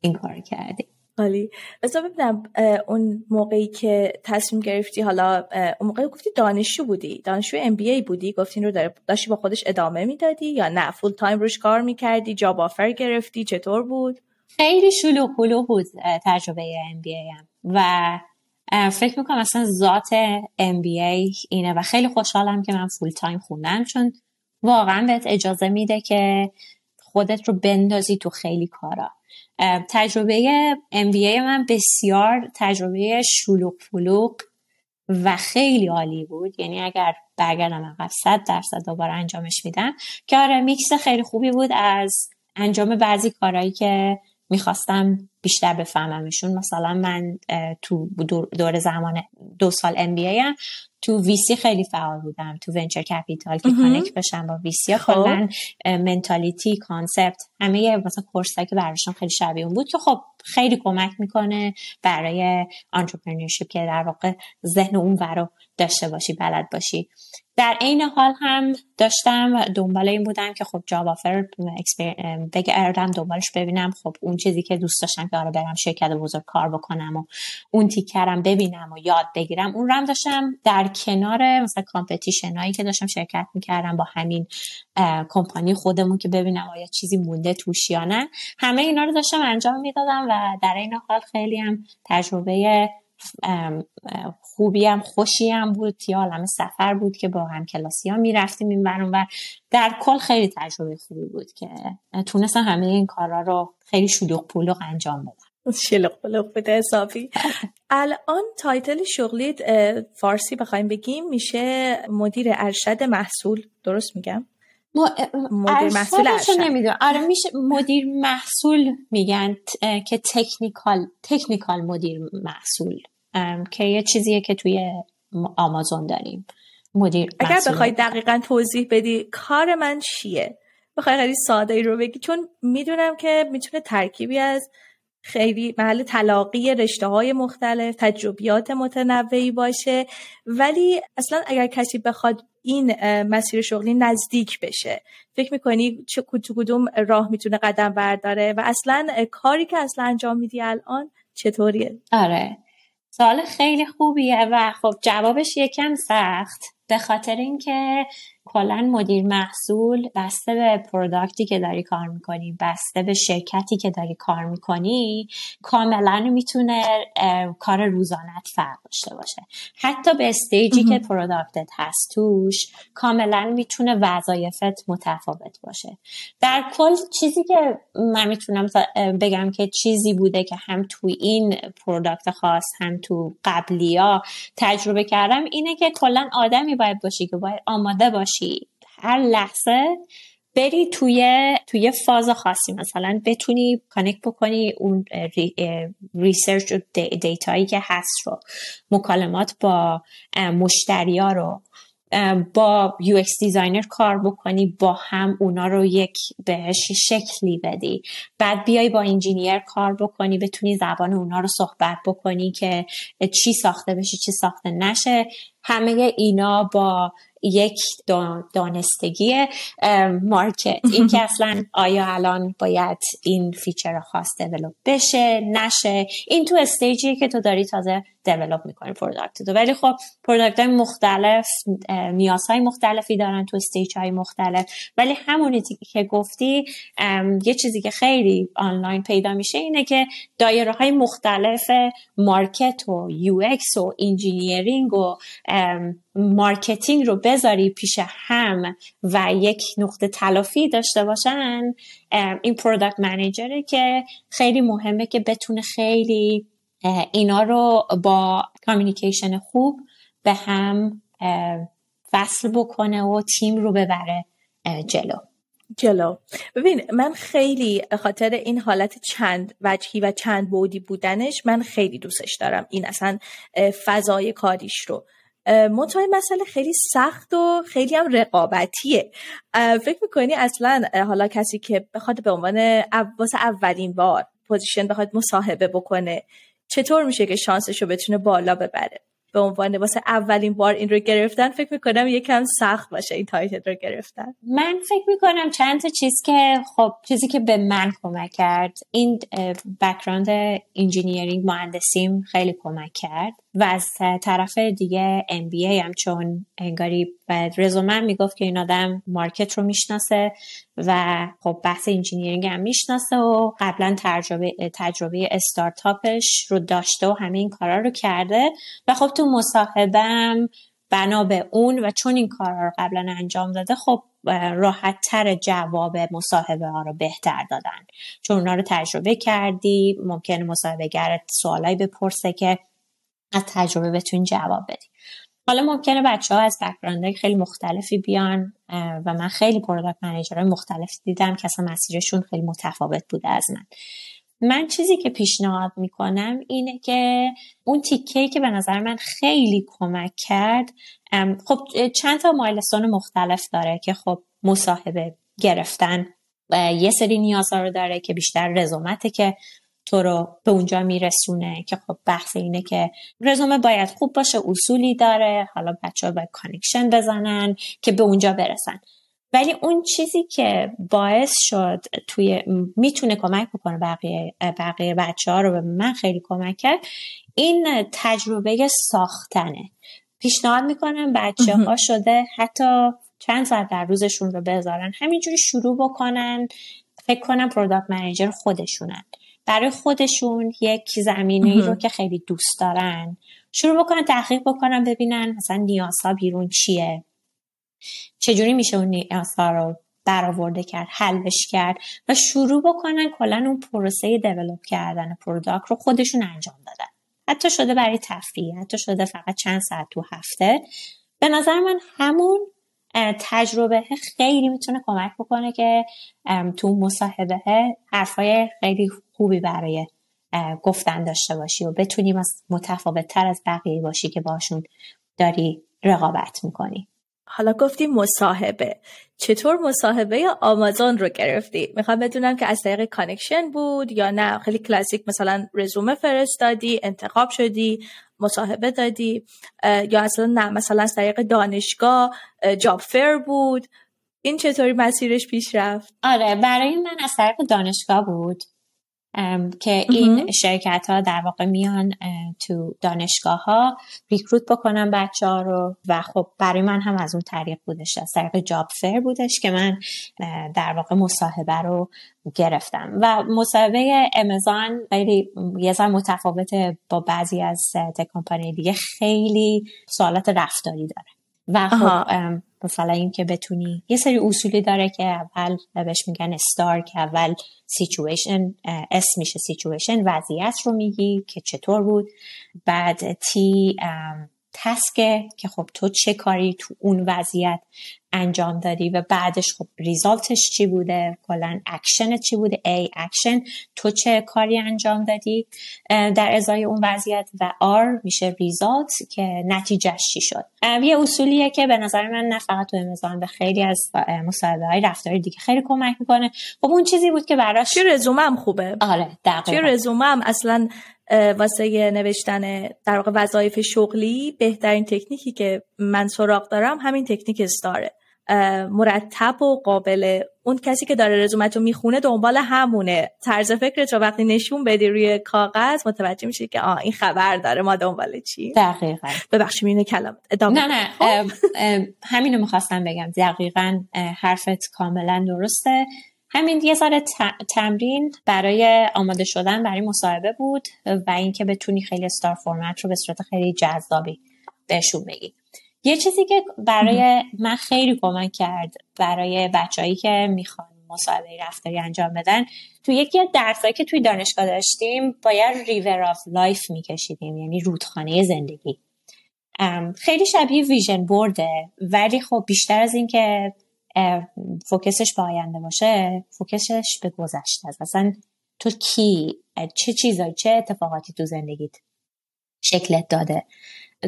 این کار کردیم. عالی. بذار ببینم اون موقعی که تصمیم گرفتی حالا اون موقعی گفتی دانشجو بودی دانشجو MBA بودی گفتی این رو داشتی با خودش ادامه می‌دادی یا نه؟ full-time روش کار می‌کردی job offer گرفتی چطور بود؟ خیلی شلوغ پلوغ بود تجربه MBA هم. و فکر می‌کنم اصلا ذات MBA اینه و خیلی خوشحالم که من full-time خوندم چون واقعا بهت اجازه میده که خودت رو بندازی تو خیلی کارا. تجربه MBA من بسیار تجربه شلوغ فلوغ و خیلی عالی بود. یعنی اگر برگردم عقب صد درصد دوباره انجامش میدم. که آره میکس خیلی خوبی بود از انجام بعضی کارهایی که می‌خواستم بیشتر بفهممشون. مثلا من تو دور زمان دو سال MBA هم تو VC خیلی فعال بودم. تو venture capital که connect بشم با VC خب. کلا mentality concept همه مثلا course ایی که براشون خیلی شبیه اون بود که خب خیلی کمک می‌کنه برای entrepreneurship که در واقع ذهن اون رو داشته باشی بلد باشی. در عین حال هم داشتم دنبال این بودم که خب job offer بگردم دنبالش ببینم. خب اون چیزی که دوست داشتم آره برم شرکت بزرگ کار بکنم و اون تیکه رم ببینم و یاد بگیرم. اون رم داشتم در کنار مثلا competition هایی که داشتم شرکت می‌کردم با همین کمپانی خودمون که ببینم آیا چیزی مونده توش یا نه. همه اینا رو داشتم انجام می‌دادم و در این حال خیلی هم تجربه خوبی هم خوشی هم بود یه عالم سفر بود که با هم کلاسی ها می‌رفتیم این و در کل خیلی تجربه خوبی بود که تونستم همه این کارا رو خیلی شلوغ پولوغ انجام بدم. شلوغ پولوغ بده حسابی. الان title شغلیت فارسی بخوایم بگیم میشه مدیر ارشد محصول درست میگم؟ مدیر محصول نمی‌دونم. آره میشه مدیر محصول میگن که technical technical مدیر محصول. که یه چیزیه که توی آمازون داریم. مدیر اگر بخوای دقیقا توضیح بدی کار من چیه؟ بخوای خیلی ساده ای رو بگی چون می‌دونم که می‌تونه ترکیبی از خیلی محل تلاقی رشته های مختلف تجربیات متنوعی باشه. ولی اصلا اگر کسی بخواد این مسیر شغلی نزدیک بشه فکر می‌کنی چه کدوم راه می‌تونه قدم برداره؟ و اصلا کاری که اصلا انجام میدی الان چطوریه؟ آره. سوال خیلی خوبیه و خب جوابش یکم سخت. به خاطر اینکه کلا مدیر محصول بسته به product ی که داری کار می‌کنی بسته به شرکتی که داری کار می‌کنی کاملا می‌تونه کار روزانت فرق داشته باشه. حتی به stage ی که product ت هست توش کاملا می‌تونه وظایفت متفاوت باشه. در کل چیزی که من می‌تونم بگم که چیزی بوده که هم تو این product خاص هم تو قبلی ها تجربه کردم اینه که کلا آدمی باید باشی که باید آماده باشی هر لحظه بری توی توی فاز خاصی. مثلا بتونی connect بکنی اون research و data یی که هست رو. مکالمات با مشتریا رو. با UX designer کار بکنی با هم اونا رو یک بهش شکلی بدی. بعد بیای با engineer کار بکنی بتونی زبان اونا رو صحبت بکنی که چی ساخته بشه چی ساخته نشه. همه اینا با یک دانستگی market. این که اصلا آیا الان باید این feature خاص develop بشه نشه. این تو stage ی که تو داری تازه develop می‌کنی product تو ولی خب product های مختلف نیازهای مختلفی دارن تو stage های مختلف. ولی همونی که گفتی یه چیزی که خیلی آنلاین پیدا میشه اینه که دایره های مختلف market و UX و engineering و marketing رو بذاری پیش هم و یک نقطه تلاقی داشته باشن این product manager ه که خیلی مهمه که بتونه خیلی اینا رو با communication خوب به هم فصل بکنه و تیم رو ببره جلو. جلو. ببین من خیلی خاطر این حالت چند وجهی و چند بودی بودنش من خیلی دوستش دارم. این اصلا فضای کاریش رو. منتهای مسئله خیلی سخت و خیلی هم رقابتیه. فکر می‌کنی اصلا حالا کسی که بخواد به عنوان واسه اولین بار پوزیشن بخواد مصاحبه بکنه چطور میشه که شانسش رو بتونه بالا ببره؟ به عنوان واسه اولین بار این رو گرفتن فکر می‌کنم یکم سخت باشه این title رو گرفتن. من فکر می‌کنم چند تا چیز که خب چیزی که به من کمک کرد این background engineering مهندسیم خیلی کمک کرد. و از طرف دیگه MBA هم چون انگاری رزومن می‌گفت که این آدم market رو می‌شناسه و خب بحث engineering هم می‌شناسه و قبلا تجربه تجربه استارتاپش رو داشته و همه این کارا رو کرده و خب تو مصاحبم بنا به اون و چون این کارا رو قبلا انجام داده خب راحت تر جواب مصاحبه ها رو بهتر دادن. چون اونا رو تجربه کردی ممکنه مصاحبه گرت سوالایی بپرسه که از تجربه بتونین جواب بدی. حالا ممکنه بچه ها از بکراندهای خیلی مختلفی بیان و من خیلی پروداکت منیجرهای مختلفی دیدم که اصلا مسیرشون خیلی متفاوت بوده از من. من چیزی که پیشنهاد می‌کنم اینه که اون تیکه که به نظر من خیلی کمک کرد خب چند تا milestone مختلف داره که خب مصاحبه گرفتن یه سری نیازها رو داره که بیشتر رزومته که تو رو به اونجا میرسونه که خب بحث اینه که رزومه باید خوب باشه اصولی داره حالا بچه ها باید connection بزنن که به اونجا برسن. ولی اون چیزی که باعث شد توی می‌تونه کمک بکنه بقیه بقیه بچه ها رو به من خیلی کمک کرد این تجربه ساختنه. پیشنهاد می‌کنم بچه ها شده حتی چند ساعت در روزشون رو بذارن همینجوری شروع بکنن فکر کنم پروداکت منیجر خودشونن. برای خودشون یک زمینه رو که خیلی دوست دارن. شروع بکنن تحقیق بکنن ببینن مثلا نیازها بیرون چیه. چجوری میشه اون نیازها رو برآورده کرد حلش کرد و شروع بکنن کلا اون پروسه دیولپ کردن پروداکت رو خودشون انجام دادن. حتی شده برای تفریح حتی شده فقط چند ساعت تو هفته. به نظر من همون تجربه خیلی می‌تونه کمک بکنه که تو مصاحبه حرفای خیلی خوبی برای گفتن داشته باشی و بتونی متفاوت تر از بقیه باشی که باشون داری رقابت می‌کنی. حالا گفتی مصاحبه. چطور مصاحبه آمازون رو گرفتی؟ می‌خوام بدونم که از طریق connection بود یا نه. خیلی کلاسیک مثلا رزومه فرستادی انتخاب شدی مصاحبه دادی یا اصلا نه مثلا از طریق دانشگاه job fair بود. این چطوری مسیرش پیش رفت؟ آره برای من از طریق دانشگاه بود. که این شرکت ها در واقع میان تو دانشگاه ها ریکروت بکنن بچه ها رو و خب برای من هم از اون طریق بودش از طریق جاب فر بودش که من در واقع مصاحبه رو گرفتم. و مصاحبه امازون خیلی یه ذره متفاوت با بعضی از تک کمپانی دیگه خیلی سوالات رفتاری داره. و خب مثلا اینکه بتونی یه سری اصولی داره که اول بهش میگن استار که اول situation S میشه situation وضعیت رو میگی که چطور بود. بعد T task ه که خب تو چه کاری تو اون وضعیت انجام دادی و بعدش خب result ش چی بوده؟ کلا اکشن چی بوده؟ A action تو چه کاری انجام دادی؟ در ازای اون وضعیت و R میشه result که نتیجهش چی شد؟ یه اصولیه که به نظر من نه فقط تو امازون به خیلی از مصاحبه های رفتاری دیگه خیلی کمک می‌کنه. خب اون چیزی بود که براش چه رزومه هم خوبه؟ آره دقیقا. چه رزومه هم اصلا واسه نوشتن در واقع وظایف شغلی بهترین تکنیکی که من سراغ دارم همین تکنیک استاره مرتب و قابل اون کسی که داره رزومت رو می‌خونه دنبال همونه. طرز فکرت رو وقتی نشون بدی روی کاغذ متوجه میشی که آه این خبر داره ما دنبال چی؟ دقیقا. ببخشید اینو کلام. ادامه نه نه همینو می‌خواستم بگم. دقیقا حرفت کاملا درسته. همین یه ذره تمرین برای آماده شدن برای مصاحبه بود و اینکه بتونی خیلی STAR format رو به صورت خیلی جذابی بهشون بگی. یه چیزی که برای من خیلی کمک کرد برای بچههایی که می‌خوان مصاحبه رفتاری انجام بدن تو یکی از درسایی که توی دانشگاه داشتیم باید river of life میکشیدیم یعنی رودخانه زندگی. خیلی شبیه ویژن بورده ولی خب بیشتر از اینکه فوکسش به آینده باشه فوکسش به گذشته است. اصلا تو کی چه چیزایی چه اتفاقاتی تو زندگیت شکلت داده؟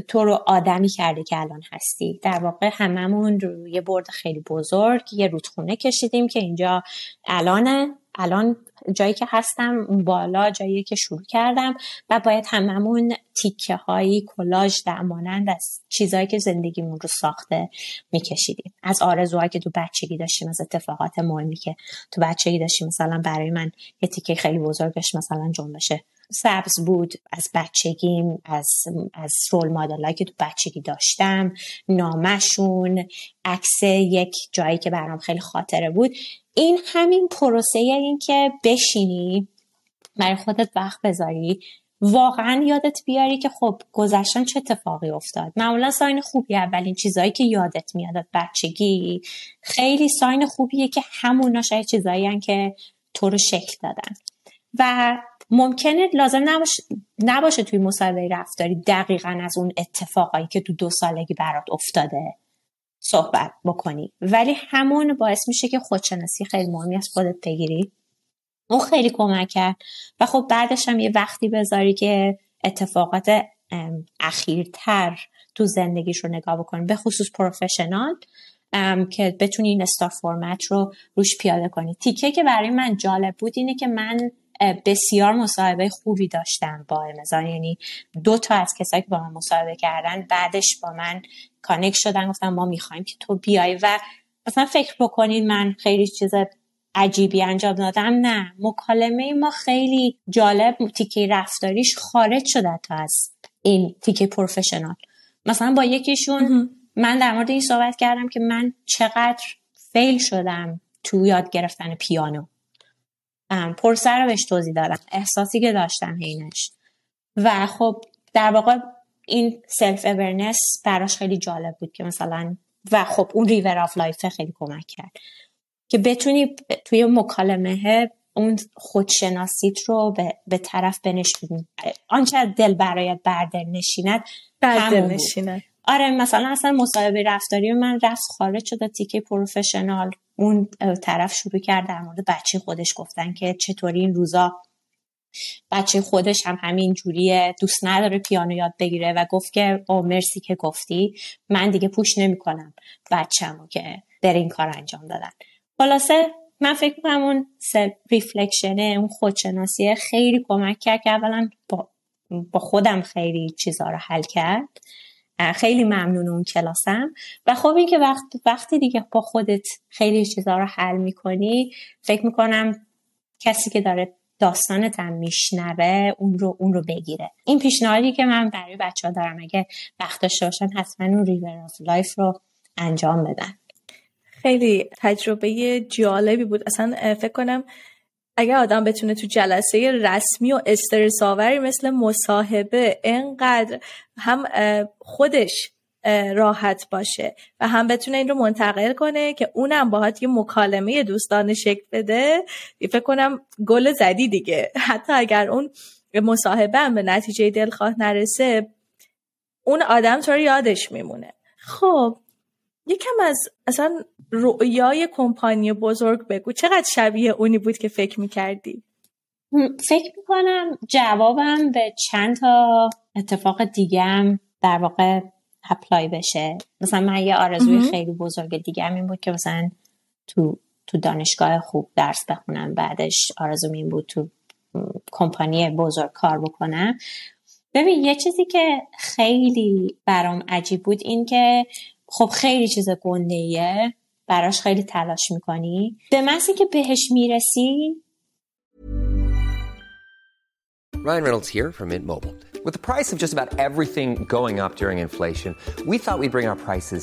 تو رو آدمی کرده که الان هستی. در واقع هممون روی برد خیلی بزرگ یه رودخونه کشیدیم که اینجا الان الان جایی که هستم بالا جایی که شروع کردم و باید هممون تیکه هایی کلاژ در مانند از چیزهایی که زندگیمون رو ساخته میکشیدیم. از آرزوهایی که تو بچگی داشتیم از اتفاقات مهمی که تو بچگی داشتیم. مثلا برای من یه تیکه خیلی بزرگش مثلا جنبش سبز بود. از بچگیم از از رول مدلایی که تو بچگی داشتم. نامشون عکس یک جایی که برام خیلی خاطره بود. این همین پروسه این که بشینی برای خودت وقت بذاری واقعا یادت بیاری که خب گذشتن چه اتفاقی افتاد. معمولا ساین خوبی اولین چیزهایی که یادت میاد بچگی خیلی ساین خوبیه که همونا شاید چیزایی که تو رو شکل دادن. و ممکنه لازم نباشه, نباشه توی مصاحبه رفتاری دقیقا از اون اتفاقایی که تو دو سالگی برات افتاده صحبت بکنی. ولی همون باعث میشه که خودشناسی خیلی مهمی از خودت بگیری. اون خیلی کمک کرد. و خب بعدش هم یه وقتی بذاری که اتفاقات اخیرتر تو زندگیش رو نگاه بکنی. به خصوص پروفشنال که بتونی این استار فرمت رو روش پیاده کنی. تیکه که برای من جالب بود اینه که من بسیار مصاحبه خوبی داشتم با امزان یعنی دو تا از کسایی که با من مصاحبه کردن بعدش با من کانک شدن گفتم ما می‌خوایم که تو بیای و مثلا فکر بکنید من خیلی چیز عجیبی انجام دادم. نه مکالمه ما خیلی جالب تیکه رفتاریش خارج شده تا از این تیکه professional. مثلا با یکیشون من در مورد این صحبت کردم که من چقدر fail شدم تو یاد گرفتن پیانو. process رو بهش توضیح دادم. احساسی که داشتم هینش و خب در واقع این self-awareness براش خیلی جالب بود که مثلا و خب اون river of life خیلی کمک کرد. که بتونی توی مکالمه اون خودشناسیت رو به, به طرف بنشونی. آنچه دل برایت بردل نشیند بردل نشیند آره مثلا اصلا مصاحبه رفتاری من رفت خارج شده تیکه professional اون طرف شروع کرد در مورد بچه خودش گفتن که چطوری این روزا بچه خودش هم همین جوریه دوست نداره پیانو یاد بگیره و گفت که او مرسی که گفتی من دیگه پوش نمی‌کنم بچه‌مو که در این کار انجام دادن. خلاصه من فکر می‌کنم اون ریفلکشنه اون خودشناسیه خیلی کمک کرد که اولا با, با خودم خیلی چیزها رو حل کرد. خیلی ممنون اون کلاسم. و خب این که وقت وقتی دیگه با خودت خیلی چیزها رو حل می‌کنی فکر می‌کنم کسی که داره داستانت هم میشنوه اون رو اون رو بگیره. این پیشنهادی که من برای بچه ها دارم اگه وقت داشته باشن حتما اون river of life رو انجام بدن. خیلی تجربه جالبی بود. اصلا فکر کنم اگر آدم بتونه تو جلسه رسمی و استرس آوری مثل مصاحبه انقدر هم خودش راحت باشه و هم بتونه این رو منتقل کنه که اونم باهات یه مکالمه دوستانه شکل بده فکر کنم گل زدی دیگه. حتی اگر اون مصاحبه هم به نتیجه دلخواه نرسه اون آدم تو یادش میمونه. خب یکم از اصلا رؤیای کمپانی بزرگ بگو. چقدر شبیه اونی بود که فکر می‌کردی؟ فکر می‌کنم جوابم به چند تا اتفاق دیگم در واقع اپلای بشه. مثلا من یه آرزوی خیلی بزرگ دیگه این بود که مثلا تو تو دانشگاه خوب درس بخونم بعدش آرزو این بود تو کمپانی بزرگ کار بکنم. ببین یه چیزی که خیلی برام عجیب بود این که خب خیلی چیز گنده براش خیلی تلاش می‌کنی به محضی که بهش می‌رسی Ryan Reynolds here from Mint Mobile. With the price of just about everything going up during inflation, we thought we'd bring our prices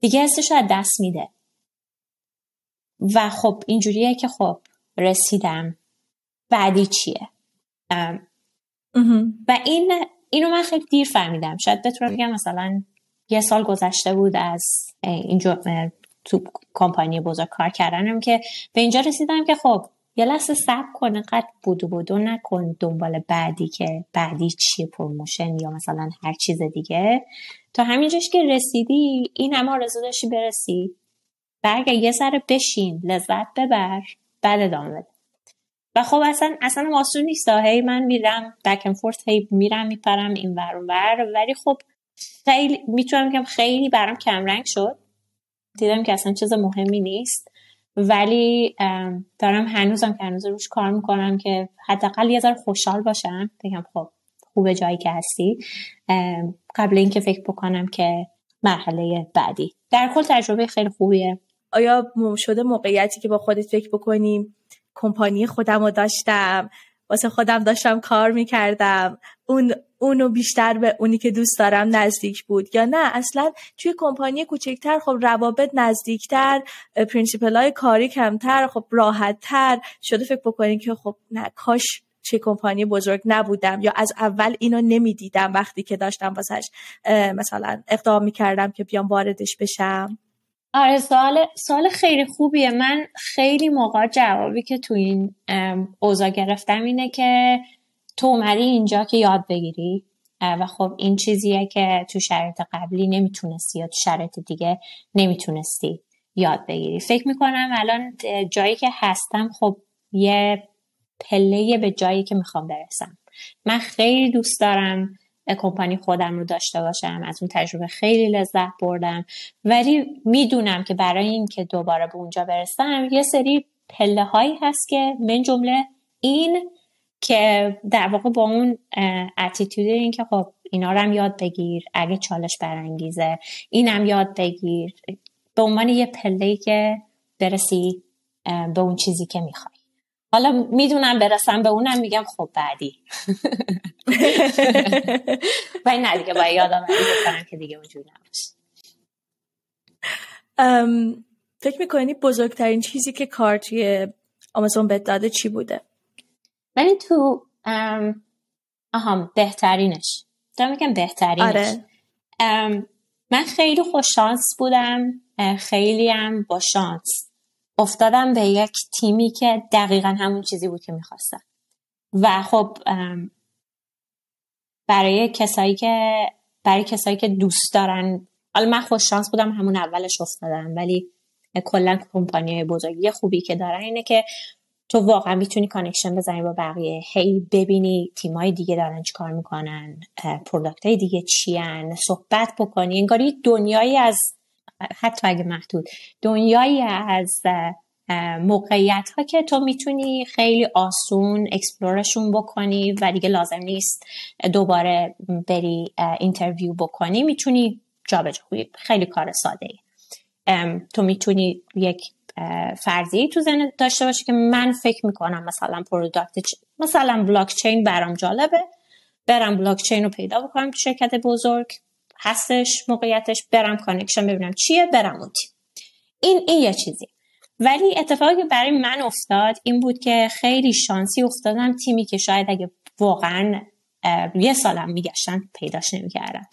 دیگه حسش از دست میده. و خب اینجوریه که خب رسیدم. بعدی چیه؟ و این اینو من خیلی دیر فهمیدم. شاید بتونم بگم مثلا یه سال گذشته بود از اینجا تو کمپانی بزرگ کار کردنم که به اینجا رسیدم که خب یه لحظه صبر کن قد بودو بودو نکن دنبال بعدی که بعدی چیه promotion یا مثلا هر چیز دیگه. تا همینجاش که رسیدی این همه آرزو داشتی برسی. و اگه یه ذره بشین لذت ببر بعد ادامه بده. و خب اصلا اصلا آسون نیست هی من میرم بک فورت هی میرم میپرم این ور ور. ولی خب خیلی می‌تونم بگم خیلی برام کمرنگ شد. دیدم که اصلا چیز مهمی نیست. ولی دارم هنوزم که هنوز روش کار می‌کنم که حداقل یه ذره خوشحال باشم. بگم خب خوب جایی که هستی. قبل اینکه فکر بکنم که مرحله بعدی. در کل تجربه خیلی خوبیه. آیا شده موقعیتی که با خودت فکر بکنیم کمپانی خودم رو داشتم واسه خودم داشتم کار می‌کردم. اون اونو بیشتر به اونی که دوست دارم نزدیک بود. یا نه اصلا توی کمپانی کوچکتر خب روابط نزدیکتر principle های کاری کمتر خب راحتتر. شده فکر بکنین که خب نه کاش چه کمپانی بزرگ نبودم یا از اول اینو نمی‌دیدم وقتی که داشتم واسش مثلا اقدام می‌کردم که بیام واردش بشم. آره سوال سوال خیلی خوبیه. من خیلی موقع جوابی که تو این اوضاع گرفتم اینه که تو اومدی اینجا که یاد بگیری و خب این چیزیه که تو شرایط قبلی نمی‌تونستی یا تو شرایط دیگه نمی‌تونستی یاد بگیری. فکر می‌کنم الان جایی که هستم خب یه پله به جایی که می‌خوام برسم. من خیلی دوست دارم کمپانی خودم رو داشته باشم از اون تجربه خیلی لذت بردم. ولی می‌دونم که برای اینکه دوباره به اونجا برسم یه سری پله هایی هست که من جمله این که در واقع با اون اتیتود این که خب اینا رو هم یاد بگیر اگه چالش برانگیزه اینم یاد بگیر. به عنوان یه پله که برسی به اون چیزی که می‌خوای. حالا می‌دونم برسم به اونم میگم خب بعدی. و نه دیگه باید یادم بکنم که دیگه اونجوری نباشه. فکر می‌کنی بزرگترین چیزی که کار توی آمازون بهت داده چی بوده؟ ولی تو آها بهترینش. دارم میگم بهترینش. آره. من خیلی خوش شانس بودم. خیلی هم با شانس. افتادم به یک تیمی که دقیقا همون چیزی بود که می‌خواستم. و خب برای کسایی که برای کسایی که دوست دارن حالا من خوش شانس بودم همون اولش افتادم ولی کلا کمپانی بزرگی خوبی که دارن اینه که تو واقعا می‌تونی connection بزنی با بقیه. هی ببینی تیمای دیگه دارن چی کار می‌کنن product های دیگه چیان صحبت بکنی انگاری دنیایی از حتی اگه محدود. دنیایی از موقعیت ها که تو می‌تونی خیلی آسون explore شون بکنی و دیگه لازم نیست دوباره بری interview بکنی می‌تونی جابجا خیلی کار ساده ای تو می‌تونی یک فرضیه تو ذهن داشته باشی که من فکر می‌کنم مثلا product مثلا بلاک چین برام جالبه. برم بلاک چین رو پیدا بکنم تو شرکت بزرگ. هستش موقعیتش برم connection ببینم چیه برم اون این این یه چیزی. ولی اتفاقی که برای من افتاد این بود که خیلی شانسی افتادم تیمی که شاید اگه واقعا یه سالم میگشتن پیداش نمی‌کردم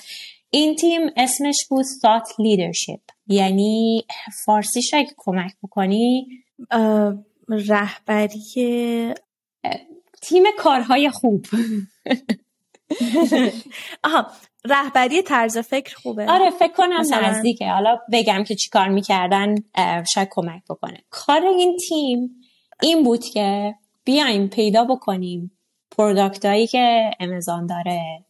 این تیم اسمش بود thought leadership. یعنی فارسی اگه کمک بکنی رهبری تیم کارهای خوب. آها رهبری طرز فکر خوبه. آره فکر کنم مثلا... نزدیکه. حالا بگم که چی کار می‌کردن شاید کمک بکنه. کار این تیم این بود که بیایم پیدا بکنیم پروداکت هایی که امازون داره.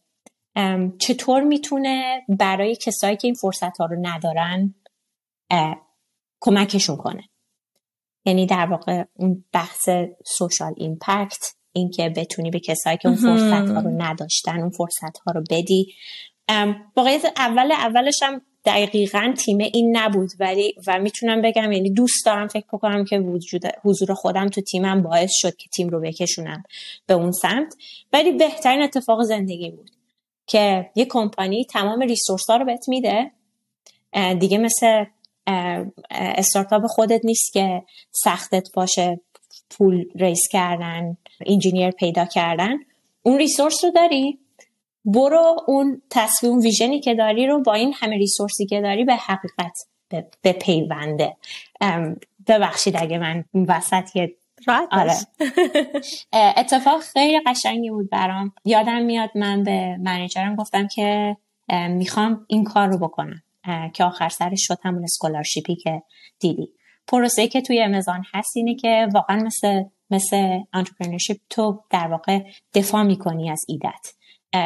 چطور می‌تونه برای کسایی که این فرصت ها رو ندارن کمکشون کنه؟ یعنی در واقع اون بحث سوشال ایمپکت اینکه بتونی به کسایی که اون فرصت ها رو نداشتن اون فرصت ها رو بدی. واقعیت اول اولش هم دقیقا تیم این نبود ولی و می‌تونم بگم یعنی دوست دارم فکر بکنم که وجود حضور خودم تو تیمم باعث شد که تیم رو بکشونم به اون سمت. ولی بهترین اتفاق زندگی بود که یه کمپانی تمام resource ها رو بهت میده. دیگه مثل استارتاپ خودت نیست که سختت باشه پول raise کردن engineer پیدا کردن. اون resource رو داری؟ برو اون تصویر اون vision ی که داری رو با این همه resource ی که داری به حقیقت بپیونده. ببخشید اگه من وسط یه آره. اتفاق خیلی قشنگی بود برام. یادم میاد من به منیجرم گفتم که می‌خوام این کار رو بکنم. که آخر سرش شد همون scholarship ی که دیدی. پروسه که توی امازون هست اینه که واقعا مثل مثل entrepreneurship تو در واقع دفاع می‌کنی از ایدت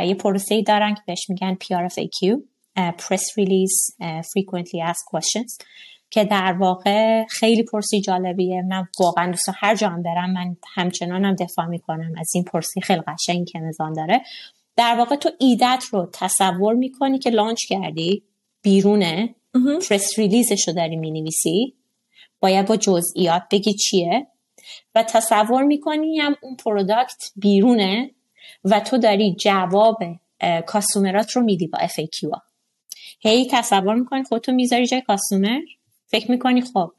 یه پروسه دارن که بهش میگن PRFAQ Press Release Frequently Asked Questions. که در واقع خیلی پروسه‌ی جالبیه. من واقعا دوست هر جا برم من همچنانم دفاع می‌کنم از این پروسه. خیلی قشنگی که نظام داره. در واقع تو ایدت رو تصور می‌کنی که launch کردی بیرونه. press release ش رو داری می‌نویسی. باید با جزئیات بگی چیه. و تصور می‌کنی هم اون product بیرونه و تو داری جواب customer ات رو میدی با FAQ ها. هی تصور می‌کنی خودتو می‌ذاری جای customer فکر می‌کنی خب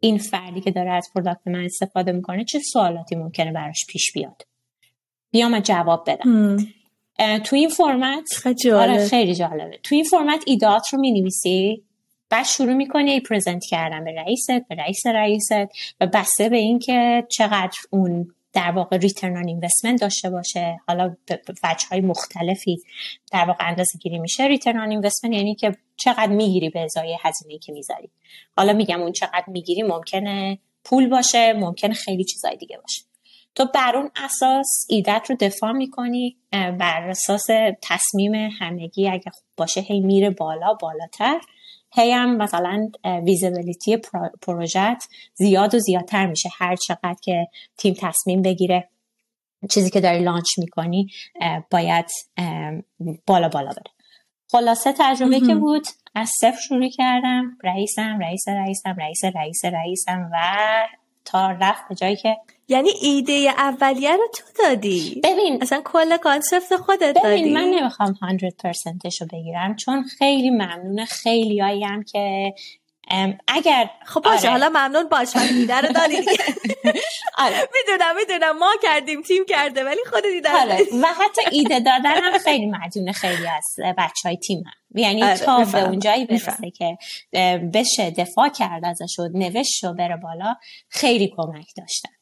این فردی که داره از product من استفاده می‌کنه چه سوالاتی ممکنه براش پیش بیاد؟ بیام جواب بدم. تو این فرمت آره خیلی جالبه. تو این فرمت ایدات رو می‌نویسی؟ بعد شروع می‌کنی present کردن به رئیست به رئیس رئیست و بسته به اینکه چقدر اون در واقع return on investment داشته باشه. حالا به وجه های مختلفی در واقع اندازه گیری میشه. ریترن آن اینوستمنت یعنی که چقدر می‌گیری به ازای هزینه که می‌ذاری. حالا میگم اون چقدر می‌گیری ممکنه پول باشه ممکنه خیلی چیزای دیگه باشه. تو بر اون اساس ایدت رو دفاع می‌کنی بر اساس تصمیم همگی اگه خوب باشه هی میره بالا بالاتر. هی هم مثلا ویزیبیلیتی پروژت زیاد و زیادتر میشه هر چقدر که تیم تصمیم بگیره. چیزی که داری launch می‌کنی باید بالا بالا بره. خلاصه تجربه که بود از صفر شروع کردم. رئیسم رئیس رئیسم رئیس رئیس رئیسم و تا رفت به جایی که یعنی ایده اولیه رو تو دادی ببین اصلا کل concept خودت ببین دادی من نمی‌خوام 100% رو بگیرم چون خیلی ممنون خیلی هم که اگر خب باشه آره. حالا ممنون باش من ایده رو دادی آره. می‌دونم می‌دونم ما کردیم تیم کرده ولی خود ایده آره. و حتی ایده دادن هم خیلی مدیون خیلی از بچه های تیم هم یعنی آره. تا. به اونجایی برسه. که بشه دفاع کرد ازش و نوشت و بره بالا خیلی کمک داشتن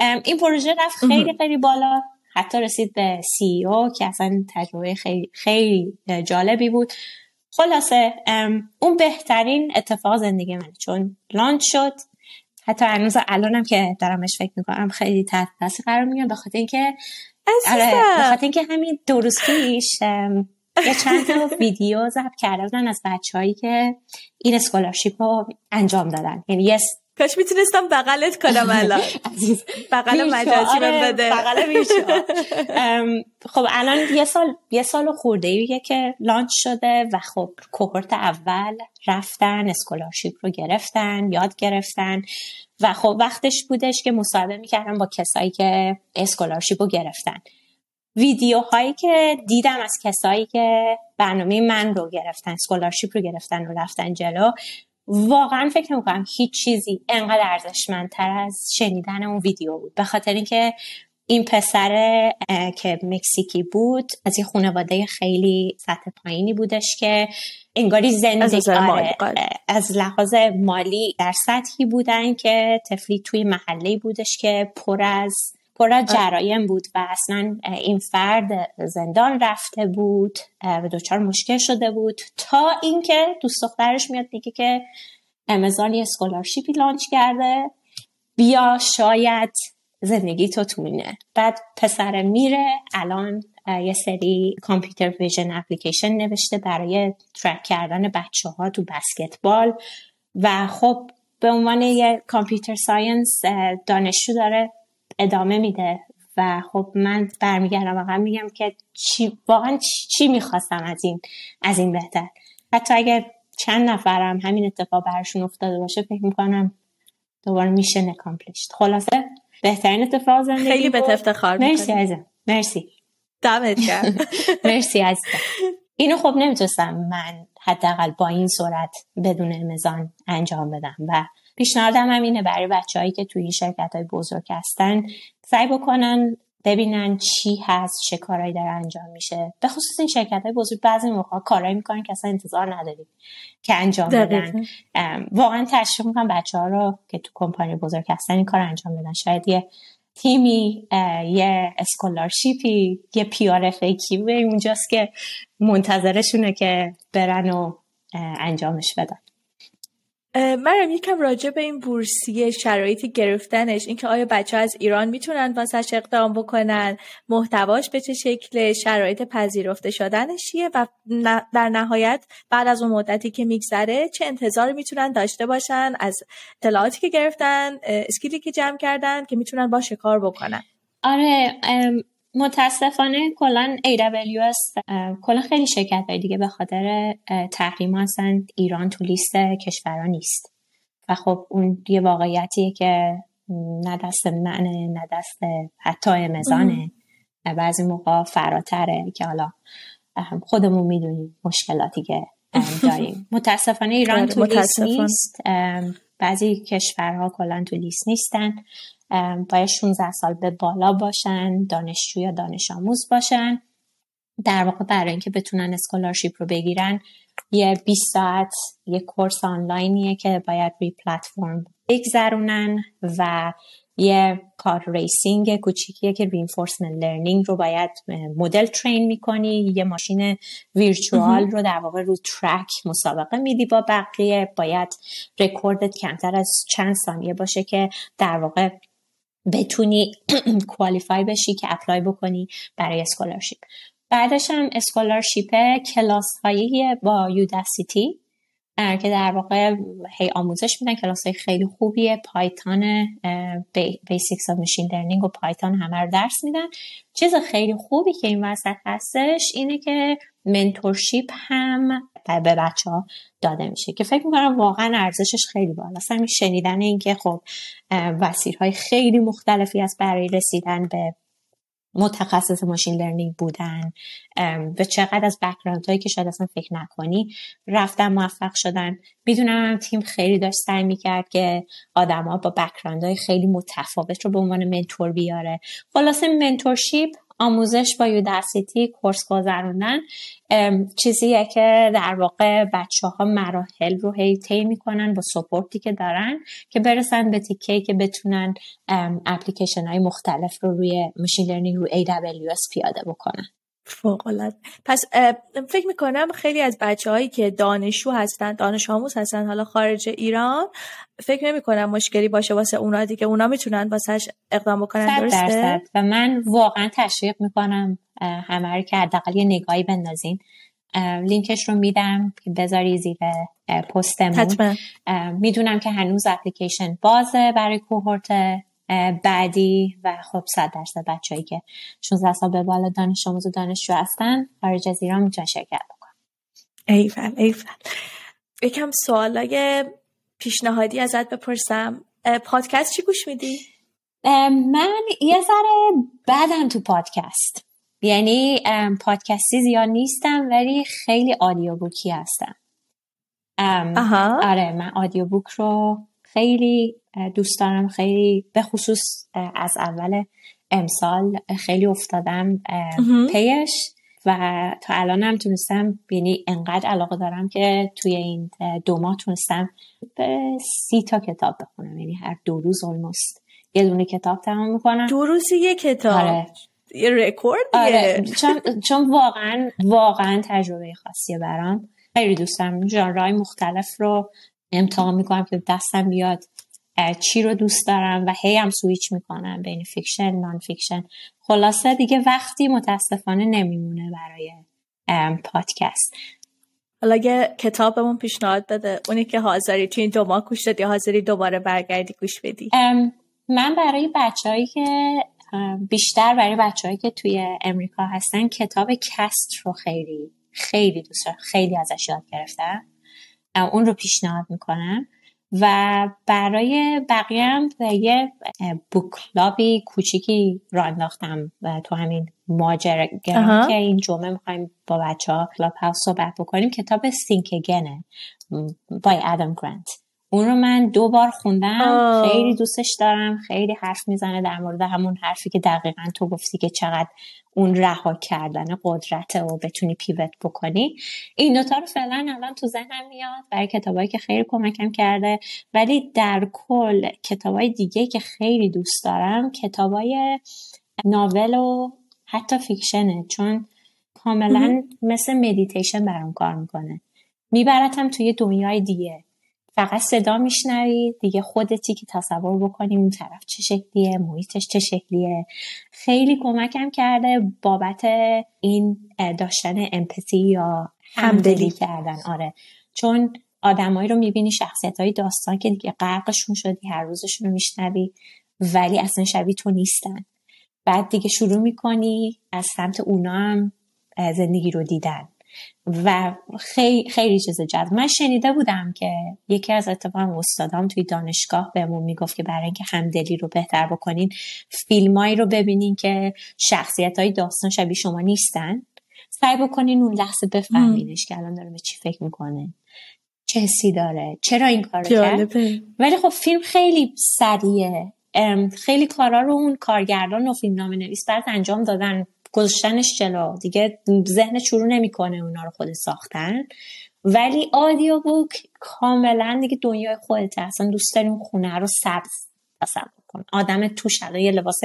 این پروژه رفت خیلی خیلی بالا. حتی رسید به سی او که اصلا تجربه خیلی خیلی جالبی بود. خلاصه اون بهترین اتفاق زندگی من چون لانچ شد. حتی هنوز الانم که دارمش فکر می‌کنم خیلی تحت تاثیر قرار میگم به خاطر اینکه آره اینکه همین دو روز پیش یه چند تا ویدیو ضبط کرده بودن از بچههایی که این scholarship رو انجام دادن. یعنی یه کاش می‌تونستم بغلت کنم الان. بغل مجازی بهم آره، بده. بغل خب الان یه سال یه سال و خورده ایه که launch شده و خب cohort اول رفتن scholarship رو گرفتن یاد گرفتن و خب وقتش بودش که مصاحبه می‌کردم با کسایی که scholarship رو گرفتن. ویدیوهایی که دیدم از کسایی که برنامه من رو گرفتن scholarship رو گرفتن و رفتن جلو واقعا فکر نمی‌کنم هیچ چیزی انقدر ارزشمندتر از شنیدن اون ویدیو بود به خاطر اینکه این پسر که مکزیکی بود از یه خانواده خیلی سطح پایینی بودش که انگاری از زندگی مالی، آره،. از لحاظ مالی در سطحی بودن که طفلی توی محله بودش که پر از پر از جرایم بود و اصلا این فرد زندان رفته بود و دچار مشکل شده بود تا اینکه دوست دخترش میاد میگه که امازون یه scholarship ی launch کرده. بیا شاید زندگی تو تونه بعد پسر میره الان یه سری computer vision application نوشته برای track کردن بچه ها تو بسکتبال و خب به عنوان یه کامپیوتر ساینس دانشجو داره ادامه میده و خب من برمیگردم واقعا میگم که چی واقعا چی, چی می‌خواستم از این از این بهتر. حتی اگر چند نفرم همین اتفاق براشون افتاده باشه فکر می‌کنم دوباره میشه نکامپلیشت خلاصه بهترین اتفاق زندگی خیلی بود. افتخار مرسی عزیزم. مرسی. دمت گرم. مرسی عزیزم. اینو خب نمی‌تونستم من حداقل با این سرعت بدون امازون انجام بدم و پیشنهادم هم اینه برای بچههایی که توی این شرکت های بزرگ هستن سعی بکنن ببینن چی هست چه کارهایی داره انجام میشه. به خصوص این شرکت های بزرگ بعضی موقع کارهایی می‌کنن که اصلا انتظار نداریم که انجام بدن. واقعا تشویق می‌کنم بچه ها رو که تو کمپانی بزرگ هستن این کار انجام بدن. شاید یه تیمی یه scholarship ی یه PRFAQ ی اونجاست که منتظرشونه که برن و انجامش بدن. اه، مریم یکم راجع به این بورسیه شرایط گرفتنش اینکه آیا بچه از ایران می‌تونن واسش اقدام بکنن محتواش به چه شکل شرایط پذیرفته شدنش چیه و در نهایت بعد از اون مدتی که میگذره چه انتظاری می‌تونن داشته باشن از اطلاعاتی که گرفتن اسکیلی که جمع کردن که می‌تونن با کار بکنن. آره متاسفانه کلا AWS کلا خیلی شرکت های دیگه به خاطر تحریم هستن ایران تو لیست کشورها نیست. و خب اون یه واقعیتیه که نه دست منه نه دست حتی امزانه. بعضی موقع فراتره که حالا خودمون می‌دونیم مشکلاتی که داریم. متاسفانه ایران آره، تو لیست نیست. بعضی کشورها کلا تو لیست نیستن. باید 16 سال به بالا باشن دانشجو یا دانش آموز باشن. در واقع برای اینکه بتونن scholarship رو بگیرن یه 20 ساعت یه course آنلاینیه که باید روی پلتفرم بگذرونن و یه car racing کوچیکیه که reinforcement learning رو باید مدل train می‌کنی. یه ماشین virtual رو در واقع رو track مسابقه میدی با بقیه. باید رکوردت کمتر از چند ثانیه باشه که در واقع بتونی qualify بشی که apply بکنی برای scholarship بعدش هم scholarship کلاس هایی با Udacity که در واقع هی آموزش میدن. کلاس های خیلی خوبیه. Python basics of machine learning و Python همه رو درس میدن. چیز خیلی خوبی که این وسط هستش اینه که mentorship هم به بچه ها داده میشه که فکر می‌کنم واقعا ارزشش خیلی بالاست. همین شنیدن اینکه خب مسیرهای خیلی مختلفی از برای رسیدن به متخصص machine learning بودن و چقدر از background هایی که شاید اصلا فکر نکنی رفتن موفق شدن. می‌دونم تیم خیلی داشت سعی می‌کرد که آدما با background های خیلی متفاوت رو به عنوان mentor بیاره. خلاصه mentorship آموزش با Udacity course گذروندن چیزیه که در واقع بچه ها مراحل رو هی طی می‌کنن با support ی که دارن که برسن به تیکه که بتونن اپلیکیشن های مختلف رو روی machine learning رو AWS پیاده بکنن. فوق پس فکر می‌کنم خیلی از بچه هایی که دانشجو هستن دانش آموز هستن حالا خارج ایران فکر نمی کنم مشکلی باشه واسه اونا دیگه. اونا می‌تونن واسهش اقدام بکنن درسته؟ درصد. و من واقعا تشویق می‌کنم همه رو که حداقل یه نگاهی بندازین. لینکش رو میدم. که بذاری زیر پستمون. می‌دونم که هنوز اپلیکیشن بازه برای کوهورت. بعدی و خب صد درصد بچههایی که 16 سال به بالا دانش آموز و دانشجو هستن خارج از ایران می‌تونن شرکت بکنن. ایول ایول. یکم سوالای پیشنهادی ازت بپرسم. پادکست چی گوش میدی؟ من یه ذره بدم تو پادکست. یعنی پادکستی زیاد نیستم ولی خیلی آدیو بوکی هستم آها. آره من آدیو بوک رو خیلی دوست دارم خیلی به خصوص از اول امسال خیلی افتادم پیش و تا الانم تونستم یعنی انقدر علاقه دارم که توی این دو ماه تونستم به سی تا کتاب بخونم یعنی هر دو روز almost یه دونه کتاب تمام می‌کنم. دو روزی یه کتاب. آره. یه رکورد آره. چون, چون واقعا واقعا تجربه خاصیه برام. خیلی دوست دارم ژانرهای مختلف رو امتحان می‌کنم که دستم بیاد چی رو دوست دارم و هی هم سویچ می‌کنم بین fiction non-fiction خلاصه دیگه وقتی متاسفانه نمیمونه برای پادکست. حالا یه کتابمون پیشنهاد بده اونی که حاضری تو این دو ماه گوش دادی حاضری دوباره برگردی گوش بدی؟ من برای بچههایی که بیشتر برای بچههایی که توی امریکا هستن کتاب کست رو خیلی خیلی دوست دارم. خیلی ازش یاد گرفتم. اون رو پیشنهاد می‌کنم. و برای بقیه هم یه بوکلابی کوچیکی را انداختم و تو همین ماجرگرام که این جمعه می‌خوایم با بچه ها کلاب هاوس صحبت بکنیم کتاب سینکگنه بای ادم گرانت اون رو من دو بار خوندم. خیلی دوستش دارم. خیلی حرف می‌زنه در مورد همون حرفی که دقیقا تو گفتی که چقدر اون رها کردن قدرت و بتونی پیوت بکنی. این دوتا رو فعلا الان تو ذهنم میاد برای کتابایی که خیلی کمکم کرده. ولی در کل کتابای دیگه که خیلی دوست دارم کتابای novel و حتی fiction ه. چون کاملا مثل مدیتیشن برام کار می‌کنه. میبرتم توی دنیای دیگه. فقط صدا میشنوی. دیگه خودتی که تصور بکنی اون طرف چه شکلیه محیطش چه شکلیه. خیلی کمکم کرده بابت این داشتن empathy یا همدلی کردن. آره. چون آدمایی رو می‌بینی شخصیت های داستان که دیگه غرقشون شدی هر روزشون رو میشنوی ولی اصلا شبیه تو نیستن. بعد دیگه شروع می‌کنی از سمت اونا هم زندگی رو دیدن. و خیلی خیلی چیز جذاب من شنیده بودم که یکی از اتفاقا استادام توی دانشگاه بهمون می‌گفت که برای اینکه همدلی رو بهتر بکنین فیلمایی رو ببینین که شخصیت های داستان شبیه شما نیستن. سعی بکنین اون لحظه بفهمینش که الان داره به چی فکر می‌کنه. چه حسی داره. چرا این کار کرد؟ ولی خب فیلم خیلی سریعه. خیلی کارا رو اون کارگردان و فیلم نام نویس بعد انجام دادن. گذاشتنش جلو. دیگه ذهن شروع نمی‌کنه اونا رو خود ساختن. ولی آدیو بوک کاملا دیگه دنیای خودته. اصلا دوست داری اون خونه رو سبز تصور کن آدم توش الان یه لباس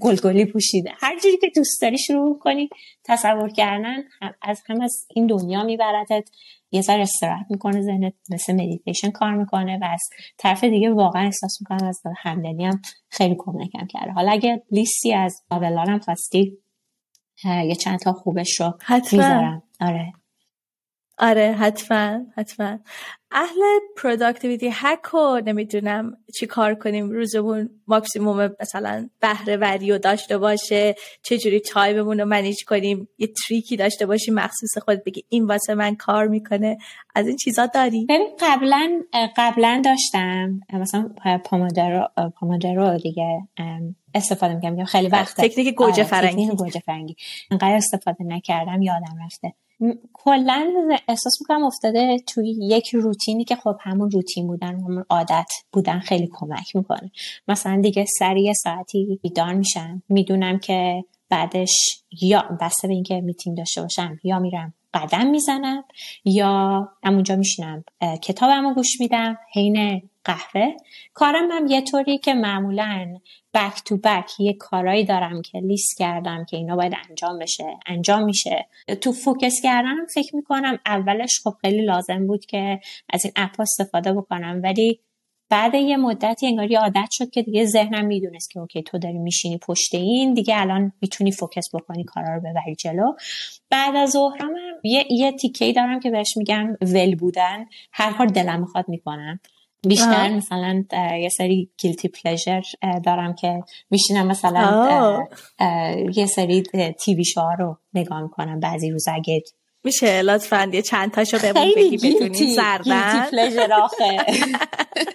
گلگلی پوشیده. هر جوری که دوست داری شروع کنی تصور کردن از هم از این دنیا میبردت. یه ذره استراحت می‌کنه ذهنت مثل مدیتیشن کار می‌کنه و از طرف دیگه واقعا احساس می‌کنم از همدلی هم خیلی کمکم کرده. حالا اگه لیستی از هم خواستی یه چند تا خوبش رو می‌ذارم. آره. آره حتما حتما. اهل productivity hack و نمی‌دونم چی کار کنیم روزمون ماکسیموم مثلا بهره وری رو داشته باشه چجوری time مون رو manage کنیم یه trick ی داشته باشیم مخصوص خود بگی این واسه من کار می‌کنه. از این چیزا داری؟ ببین قبلا قبلا داشتم مثلا Pomodoro Pomodoro دیگه استفاده می‌کنم خیلی وقت تکنیک گوجه آره، فرنگی. گوجه فرنگی. انقدر استفاده نکردم یادم رفته. کلا احساس می‌کنم افتاده توی یک روتینی که خب همون روتین بودن همون عادت بودن خیلی کمک می‌کنه. مثلا دیگه سریع ساعتی بیدار میشم می‌دونم که بعدش یا بسته به اینکه میتینگ داشته باشم یا میرم قدم می‌زنم یا همونجا میشینم کتابمو گوش میدم حین قهوه. کارم هم یه طوری که معمولا بک تو بک یه کارایی دارم که لیست کردم که اینا باید انجام بشه انجام میشه. تو فوکس کردنم فکر می‌کنم اولش خب خیلی لازم بود که از این app استفاده بکنم ولی بعد یه مدتی انگاری عادت شد که دیگه ذهنم می‌دونست که okay تو داری میشینی پشت این دیگه الان می‌تونی focus بکنی کارا رو ببری جلو. بعد از ظهرم یه یه تیکه دارم که بهش میگم ول بودن. هر کار دلم می‌خواد می‌کنم. بیشتر مثلا یه سری guilty pleasure دارم که میشینم مثلا یه سری TV show ها رو نگاه می‌کنم. بعضی روز اگه میشه لطفا یه چند تاشو بهمون بگی بدونی زردن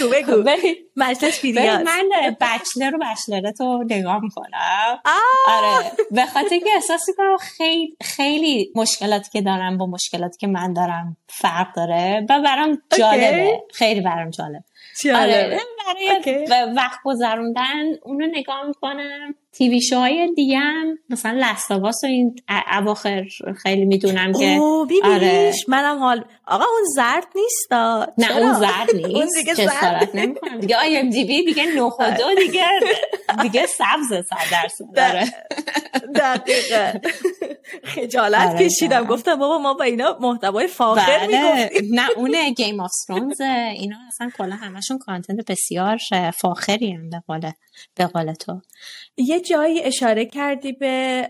بگو بگو. مجلس من بچلر و بچلرت رو نگاه می‌کنم. آره. به خاطر که احساس می‌کنم خیلی خیلی مشکلاتی که دارم با مشکلاتی که من دارم فرق داره و برام جالبه. خیلی برام جالب. آره. برای وقت گذروندن اونو نگاه می‌کنم. تیوی شوهای دیگه هم مثلا لستاواس و این اواخر خیلی می‌دونم که آره. منم حال آقا اون زرد نیست نه اون زرد نیست. اون دیگه جسارت نمی‌کنم. دیگه آی ام دی بی دیگه نخودو آره. دیگه دیگه سبز صد درصد. داره دقیقه خجالت آره، کشیدم. گفتم بابا ما با اینا محتوای فاخر بله. می‌گفتیم. نه اون گیم آف ثرونز اینا اصلا کلا همشون کانتنت بسیار فاخری هم به قول به قول تو. یه جایی اشاره کردی به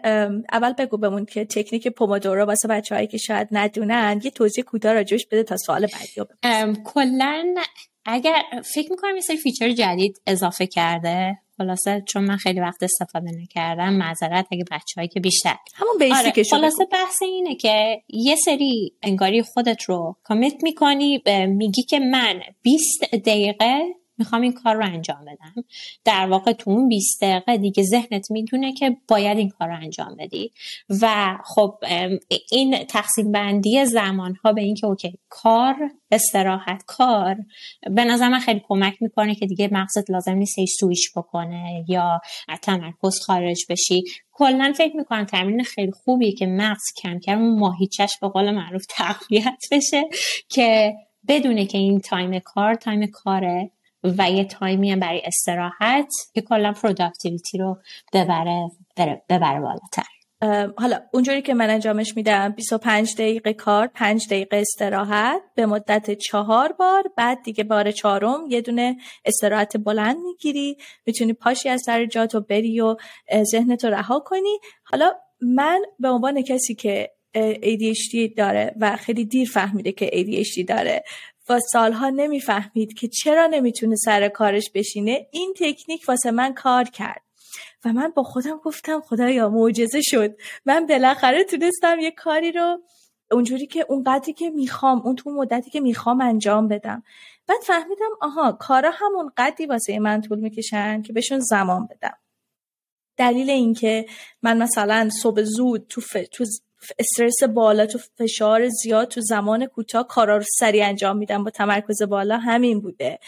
اول بگو بمون که تکنیک Pomodoro واسه بچه‌هایی که شاید ندونن یه توضیح کوتاه راجعش بده تا سوال بعدی کلا اگر فکر می‌کنم یه سری feature جدید اضافه کرده خلاصه چون من خیلی وقت استفاده نکردم معذرت اگه بچههایی که بیشتر. همون basic ش آره. خلاصه بحث اینه که یه سری انگاری خودت رو commit می‌کنی میگی که من 20 دقیقه می‌خوام این کار رو انجام بدم. در واقع تو اون 20 دقیقه دیگه ذهنت می‌دونه که باید این کار رو انجام بدی. و خب این تقسیم بندی زمان ها به اینکه اوکی کار استراحت کار به نظر من خیلی کمک می‌کنه که دیگه مغزت لازم نیست هی سویش بکنه یا تمرکز خارج بشی. کلا فکر می‌کنم تمرین خیلی خوبیه که مغز کم کم ماهیچش به قول معروف تقویت بشه که بدونه که این time کار time کاره. و یه time ی هم برای استراحت که کلا productivity رو ببره ببره بالاتر. حالا اونجوری که من انجامش میدم 25 دقیقه کار 5 دقیقه استراحت به مدت چهار بار بعد دیگه بار چهارم یه دونه استراحت بلند می‌گیری می‌تونی پاشی از سر جات و بری و ذهنتو رها کنی. حالا من به عنوان کسی که ADHD داره و خیلی دیر فهمیده که ADHD داره و سالها نمی‌فهمید که چرا نمی‌تونه سر کارش بشینه این تکنیک واسه من کار کرد. و من با خودم گفتم خدایا معجزه شد. من بالاخره تونستم یه کاری رو اونجوری که اون قدری که می‌خوام اون تو مدتی که می‌خوام انجام بدم. بعد فهمیدم آها کارا همون قدی واسه من طول می‌کشن که بهشون زمان بدم. دلیل اینکه من مثلا صبح زود تو, ف... تو استرس بالا تو فشار زیاد تو زمان کوتاه کارا رو سریع انجام میدم با تمرکز بالا همین بوده.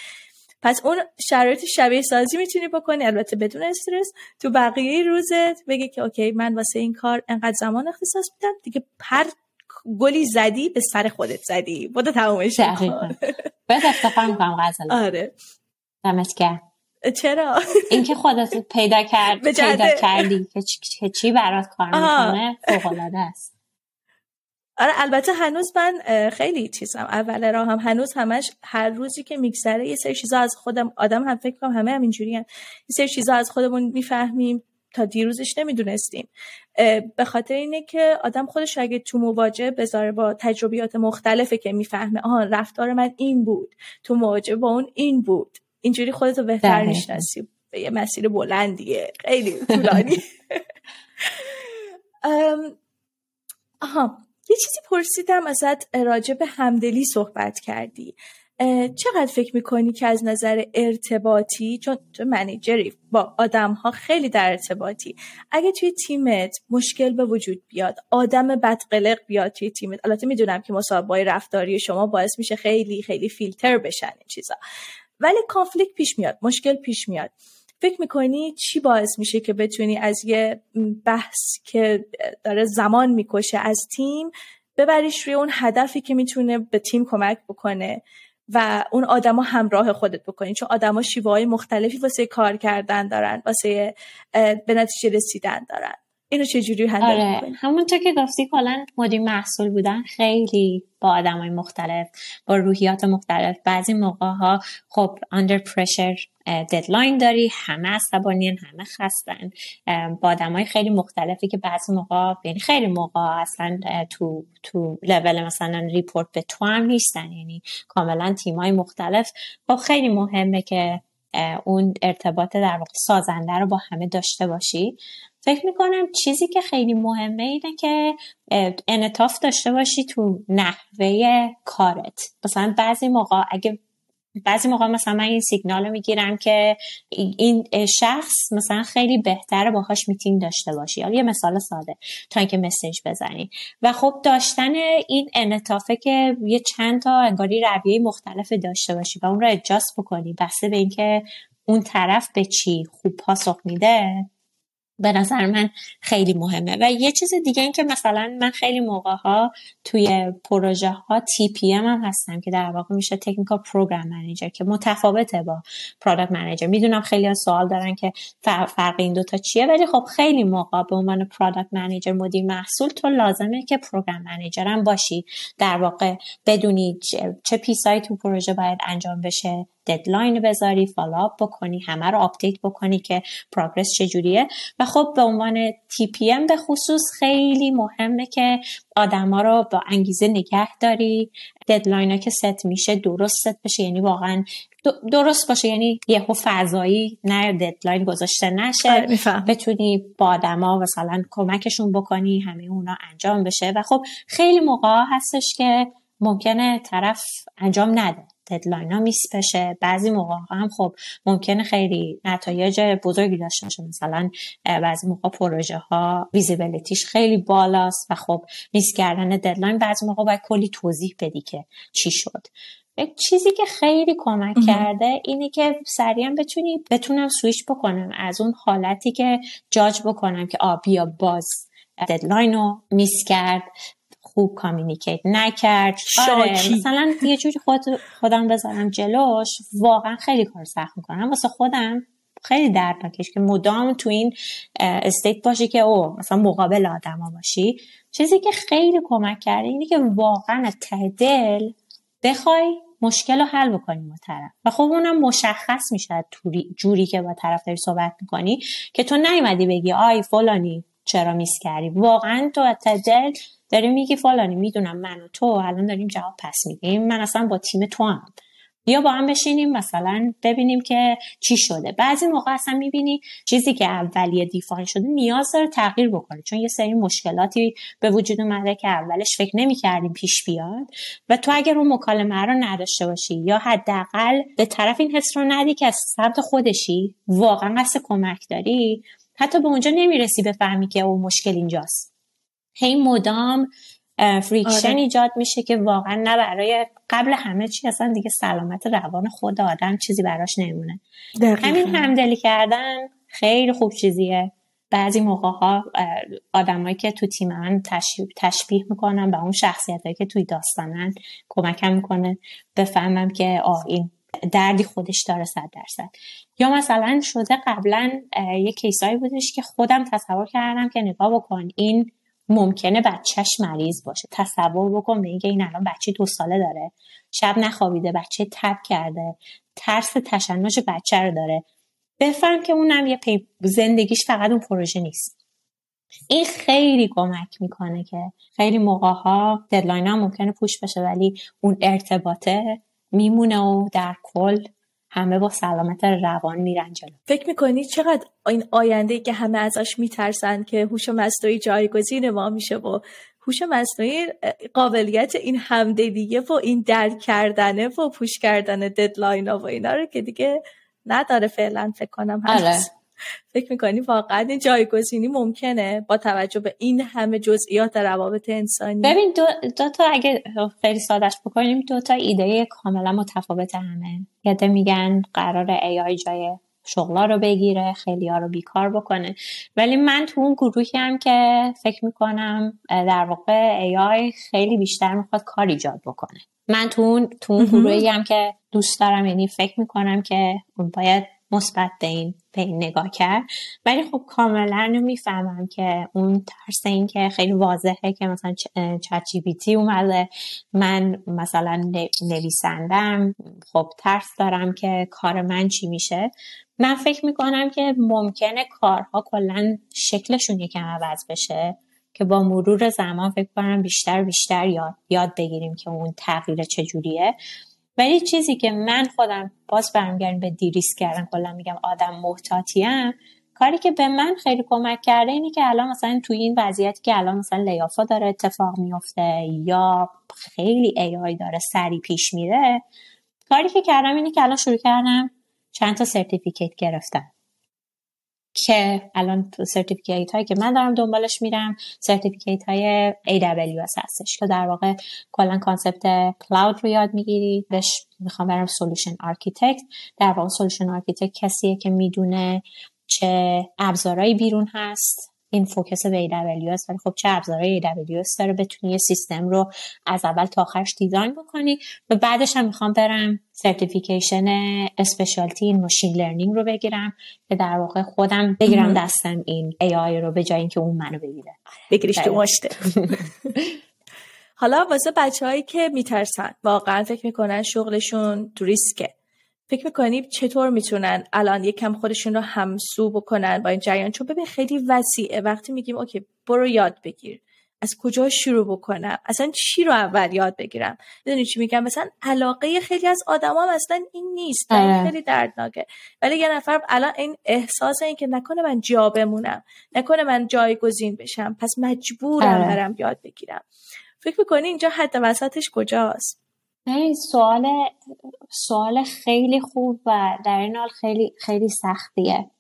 پس اون شرایط شبیه سازی می‌تونی بکنی. البته بدون استرس تو بقیه روزت بگی که اوکی من واسه این کار انقدر زمان اختصاص میدم. دیگه پر گلی زدی به سر خودت زدی. بوده تمومش بس افتخار می‌کنم غزل آره. دمت کرد چرا؟ اینکه خودت پیدا کرد پیدا کردی که چی برات کار می‌کنه فوق العاده است. آره البته هنوز من خیلی چیزم اول راه هم. هنوز همش هر روزی که میگذره یه سری چیزا از خودم آدم هم فکر کنم همه همینجوری یه سری چیزا از خودمون می‌فهمیم تا دیروزش نمی‌دونستیم. به خاطر اینه که آدم خودش اگه تو مواجهه بذاره با تجربیات مختلفه که می‌فهمه آها رفتار من این بود تو مواجهه با اون این بود. اینجوری خودتو بهتر می‌شناسی. به یه مسیر بلندیه. خیلی طولانی آها. یه چیزی پرسیدم ازت راجع به همدلی صحبت کردی. چقدر فکر می‌کنی که از نظر ارتباطی چون تو منیجری با آدم ها خیلی در ارتباطی اگه توی تیمت مشکل به وجود بیاد آدم بدقلق بیاد توی تیمت البته می‌دونم که مصاحبه رفتاری شما باعث میشه خیلی خیلی فیلتر بشن این چیزا. ولی کانفلیکت پیش میاد مشکل پیش میاد. فکر می‌کنی چی باعث میشه که بتونی از یه بحث که داره زمان می‌کشه از تیم ببریش روی اون هدفی که می‌تونه به تیم کمک بکنه و اون آدما همراه خودت بکنی؟ چون آدما شیوه های مختلفی واسه کار کردن دارن واسه به نتیجه رسیدن دارن. اینو چجوری هندل آره. همونطور که گفتی کلا مدیر محصول بودن خیلی با آدم های مختلف با روحیات مختلف. بعضی موقع ها خب under pressure deadline داری همه عصبانیان همه خستن با آدم های خیلی مختلفی که بعضی موقع یعنی خیلی موقع اصلا تو تو لول مثلا report به تو هم نیستن. یعنی کاملا تیم های مختلف. خب خیلی مهمه که اون ارتباط در واقع سازنده رو با همه داشته باشی. فکر می‌کنم چیزی که خیلی مهمه اینه که انطاف داشته باشی تو نحوه کارت. مثلا بعضی موقع اگه بعضی موقع مثلا من این سیگنال رو می‌گیرم که این شخص مثلا خیلی بهتره باهاش میتینگ داشته باشی. یا یه مثال ساده تا اینکه مسیج بزنی. و خب داشتن این انطافه که یه چند تا انگاری رویه مختلف داشته باشی و اون رو اجاست بکنی بسته به اینکه اون طرف به چی خوب پاسخ میده به نظر من خیلی مهمه. و یه چیز دیگه این که مثلا من خیلی موقع ها توی پروژه ها TPM هم هستم که در واقع میشه technical program manager که متفاوته با product manager می‌دونم خیلی سوال دارن که فرق این دوتا چیه ولی خب خیلی موقع به عنوان product manager مدیر محصول تو لازمه که program manager هم باشی. در واقع بدونی چه piece ایی تو پروژه باید انجام بشه deadline بذاری follow-up بکنی همه رو update بکنی که progress چجوریه. و خب به عنوان TPM به خصوص خیلی مهمه که آدما رو با انگیزه نگه داری. deadline ها که ست میشه درست ست بشه یعنی واقعا درست باشه. یعنی یهو فضایی نه deadline گذاشته نشه. آره، بتونی با آدما مثلا کمکشون بکنی همه اونا انجام بشه. و خب خیلی موقع هستش که ممکنه طرف انجام نده. deadline ها miss بشه. بعضی موقع هم خب ممکنه خیلی نتایج بزرگی داشته باشه. مثلا بعضی موقع پروژه ها visibility ش خیلی بالاست و خب miss کردن deadline بعضی موقع باید کلی توضیح بدی که چی شد. یک چیزی که خیلی کمک کرده اینه که سریعا بتونی بتونم سویش بکنم. از اون حالتی که جاج بکنم که آبیا باز deadline رو miss کرد. خوب communicate نکرد. آره مثلا یه جوری خود خودم بذارم جلوش واقعا خیلی کار سخت می‌کنم. واسه خودم خیلی دردناکش که مدام تو این استیت باشی که او مثلا مقابل آدما باشی. چیزی که خیلی کمک کرده اینه که واقعا از ته دل بخوای مشکل رو حل بکنی با طرف. و خب اونم مشخص میشه جوری که با طرف داری صحبت می‌کنی که تو نیومدی بگی آی فلانی چرا میس کردی؟ واقعا تو از دل داری میگی فلانی می‌دونم من و تو الان داریم جواب پس میدیم. من اصلا با تیم تو هم یا با هم بشینیم مثلا ببینیم که چی شده. بعضی موقع اصلا می‌بینی چیزی که اولیه دیفاین شده نیاز داره تغییر بکنه. چون یه سری مشکلاتی به وجود اومده که اولش فکر نمی‌کردیم پیش بیاد. و تو اگر اون مکالمه رو نداشته باشی یا حداقل به طرف این حس رو ندی که از سمت خودشی واقعا قصد کمک داری حتی به اونجا نمی‌رسی بفهمی که اون مشکل اینجاست. هی مدام فریکشن آره. ایجاد میشه که واقعا نه برای قبل همه چی اصلا دیگه سلامت روان خود آدم چیزی براش نمونه. همین همدلی کردن خیلی خوب چیزیه. بعضی موقع ها آدمایی که تو تیم من تشبیه می‌کنن به اون شخصیت هایی که توی داستانن کمکم می‌کنه بفهمم که آه این دردی خودش داره صد درصد. یا مثلا شده قبلا یه کیسایی بودش که خودم تصور کردم که نگاه بکن این ممکنه بچهش مریض باشه. تصور بکن به اینکه این الان بچه دو ساله داره. شب نخوابیده بچه تب کرده. ترس تشنج بچه رو داره. بفهم که اونم یه پی... زندگیش فقط اون پروژه نیست. این خیلی کمک می‌کنه که خیلی موقع ها ممکنه پوش بشه ولی اون ارتباطه میمونه و در کل همه با سلامت روان میرن جلو. فکر می‌کنی چقدر این آینده که همه ازش میترسن که هوش مصنوعی جایگزین ما میشه و هوش مصنوعی قابلیت این همدلیه و این درک کردنه و پوش کردن ددلاین و اینا رو که دیگه نداره فعلا فکر کنم هست فکر می‌کنی واقعا این جایگزینی ممکنه با توجه به این همه جزئیات روابط انسانی؟ ببین دو, دو تا اگه خیلی سادش بکنیم دو تا ایده کاملا متفاوت همه. یاده میگن قرار ای آی جای شغلا رو بگیره خیلی ها رو بیکار بکنه. ولی من تو اون گروهی هم که فکر می‌کنم در واقع ای آی خیلی بیشتر می‌خواد کار ایجاد بکنه. من تو اون, تو اون گروهی هم که دوست دارم یعنی فکر می‌کنم که باید مثبت به این این نگاه کرد. ولی خب کاملا می‌فهمم که اون ترس این که خیلی واضحه که مثلا چت جی اومده. من مثلا نویسندم خب ترس دارم که کار من چی میشه. من فکر می‌کنم که ممکنه کارها کلا شکلشون یکم عوض بشه که با مرور زمان فکر کنم بیشتر بیشتر یاد, یاد بگیریم که اون تغییر چجوریه. ولی چیزی که من خودم باز برمیگردیم به دیریس کردن کلا میگم آدم محتاطیم کاری که به من خیلی کمک کرده اینه که الان مثلا توی این وضعیتی که الان مثلا لیافا داره اتفاق میفته یا خیلی AI داره سریع پیش میره کاری که کردم اینه که الان شروع کردم چند تا certificate گرفتم که الان certificate هایی که من دارم دنبالش میرم certificate های AWS هستش که در واقع کلا concept cloud رو یاد می‌گیری. بهش می‌خوام برم solution architect. در واقع solution architect کسیه که می‌دونه چه ابزارهایی بیرون هست. این focus به AWS ولی خب چه ابزارهای AWS داره بتونی یه سیستم رو از اول تا آخرش design بکنی. و بعدش هم می‌خوام برم certification specialty این machine learning رو بگیرم که در واقع خودم بگیرم دستم این AI رو به جای اینکه اون منو بگیره. بگیریش تو مشتت حالا واسه بچه که میترسن واقعا فکر می‌کنن شغلشون تو ریسکه. فکر می‌کنی چطور می‌تونن الان یکم خودشون رو همسو بکنن با این جریان؟ چون ببین خیلی وسیعه. وقتی میگیم OK برو یاد بگیر. از کجا شروع بکنم؟ اصلا چی رو اول یاد بگیرم؟ می‌دونی چی میگم؟ مثلا علاقه خیلی از آدما اصلا این نیست. آره. خیلی دردناکه. ولی یه نفر الان این احساس این که نکنه من جا بمونم نکنه من جایگزین بشم. پس مجبورم آره. برم یاد بگیرم. فکر می‌کنی اینجا حد وسطش کجاست؟ این سوال سوال خیلی خوب و در این حال خیلی خیلی سختیه.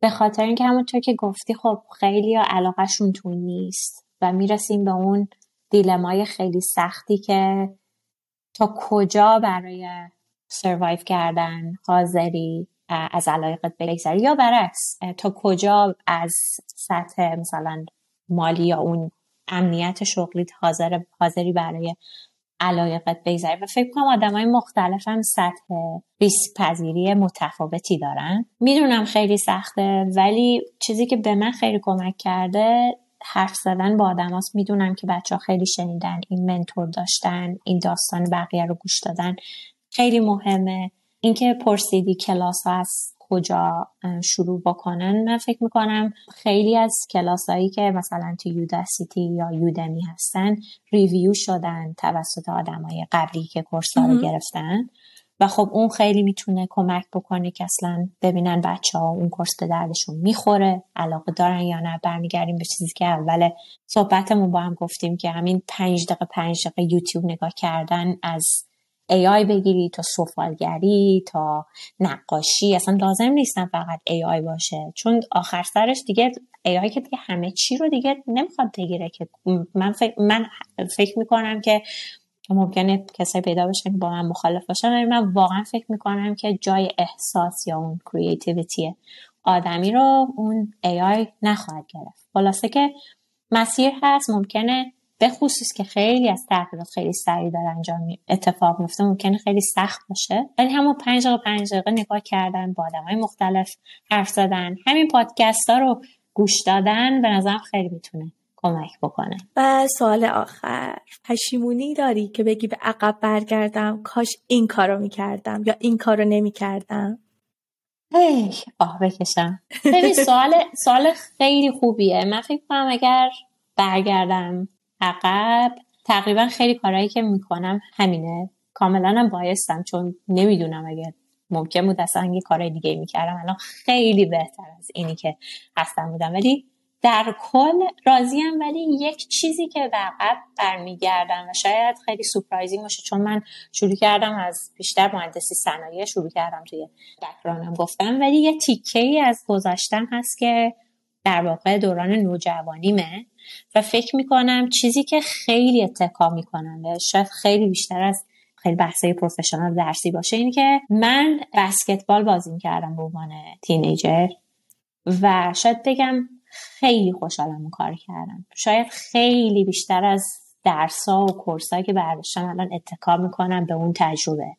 به خاطر اینکه همونطور که گفتی خب خیلی علاقهشون تو نیست. و می‌رسیم به اون دیلمای خیلی سختی که تا کجا برای سروایو کردن حاضری از علایقت بگذری؟ یا برعکس تا کجا از سطح مثلا مالی یا اون امنیت شغلیت حاضر حاضری برای علایقت بگذاری و فکر کنم آدم های مختلف هم سطح ریسک پذیری متفاوتی دارن. می‌دونم خیلی سخته ولی چیزی که به من خیلی کمک کرده حرف زدن با آدم هاست. می‌دونم که بچه ها خیلی شنیدن این منتور داشتن این داستان بقیه رو گوش دادن. خیلی مهمه. اینکه پرسیدی کلاس ها از کجا شروع بکنن من فکر می‌کنم خیلی از کلاسایی که مثلا تو یوداسیتی یا یودمی هستن ریویو شدن توسط آدمای قبلی که کورس رو گرفتن. و خب اون خیلی می‌تونه کمک بکنه که اصلا ببینن بچه ها اون کورس به دردشون می‌خوره علاقه دارن یا نه. برمیگردیم به چیزی که اول صحبتمون با هم گفتیم که همین پنج دقیقه پنج دقیقه یوتیوب نگاه کردن از AI بگیری تا سفالگری تا نقاشی. اصلا لازم نیستن فقط AI باشه. چون آخر سرش دیگه AI که دیگه همه چی رو دیگه نمی‌خواد بگیره که من فکر, من فکر می‌کنم که ممکنه کسایی پیدا بشن با من مخالف باشن. ولی من واقعا فکر می‌کنم که جای احساس یا اون کریتیویتی آدمی رو اون AI نخواهد گرفت. خلاصه که مسیر هست ممکنه به خصوص که خیلی از تغییرات خیلی سریع داره انجام اتفاق میفته ممکنه خیلی سخت باشه. ولی همون پنج دقیقه پنج دقیقه نگاه کردن با آدم های مختلف حرف زدن. همین پادکست ها رو گوش دادن به نظرم خیلی می‌تونه کمک بکنه. و سوال آخر پشیمونی داری که بگی به عقب برگردم کاش این کارو می‌کردم یا این کارو نمی‌کردم؟ هی آه بکشم. ببین سوال سوال خیلی خوبیه. من فکر کنم اگر برگردم عقب تقریبا خیلی کارهایی که می‌کنم همینه. کاملا هم بایستم چون نمی‌دونم اگر ممکن بود اصلا یه کارهای دیگه می‌کردم. الان خیلی بهتر از اینی که هستم بودم. ولی در کل راضیم ولی یک چیزی که به عقب برمیگردم و شاید خیلی سپرایزینگ باشه چون من شروع کردم از بیشتر مهندسی صنایع شروع کردم توی بکرانم گفتم ولی یه تیکه ای از گذاشتم هست که در واقع دوران نوجوانیمه و فکر می‌کنم چیزی که خیلی اتکا می‌کنم و شاید خیلی بیشتر از خیلی بحثه پروفشنال درسی باشه اینه که من بسکتبال بازی کردم به عنوان تینیجر و شاید بگم خیلی خوشحالم کار کردم. شاید خیلی بیشتر از درسا و کورسایی که برداشتم الان اتکا می‌کنم به اون تجربه.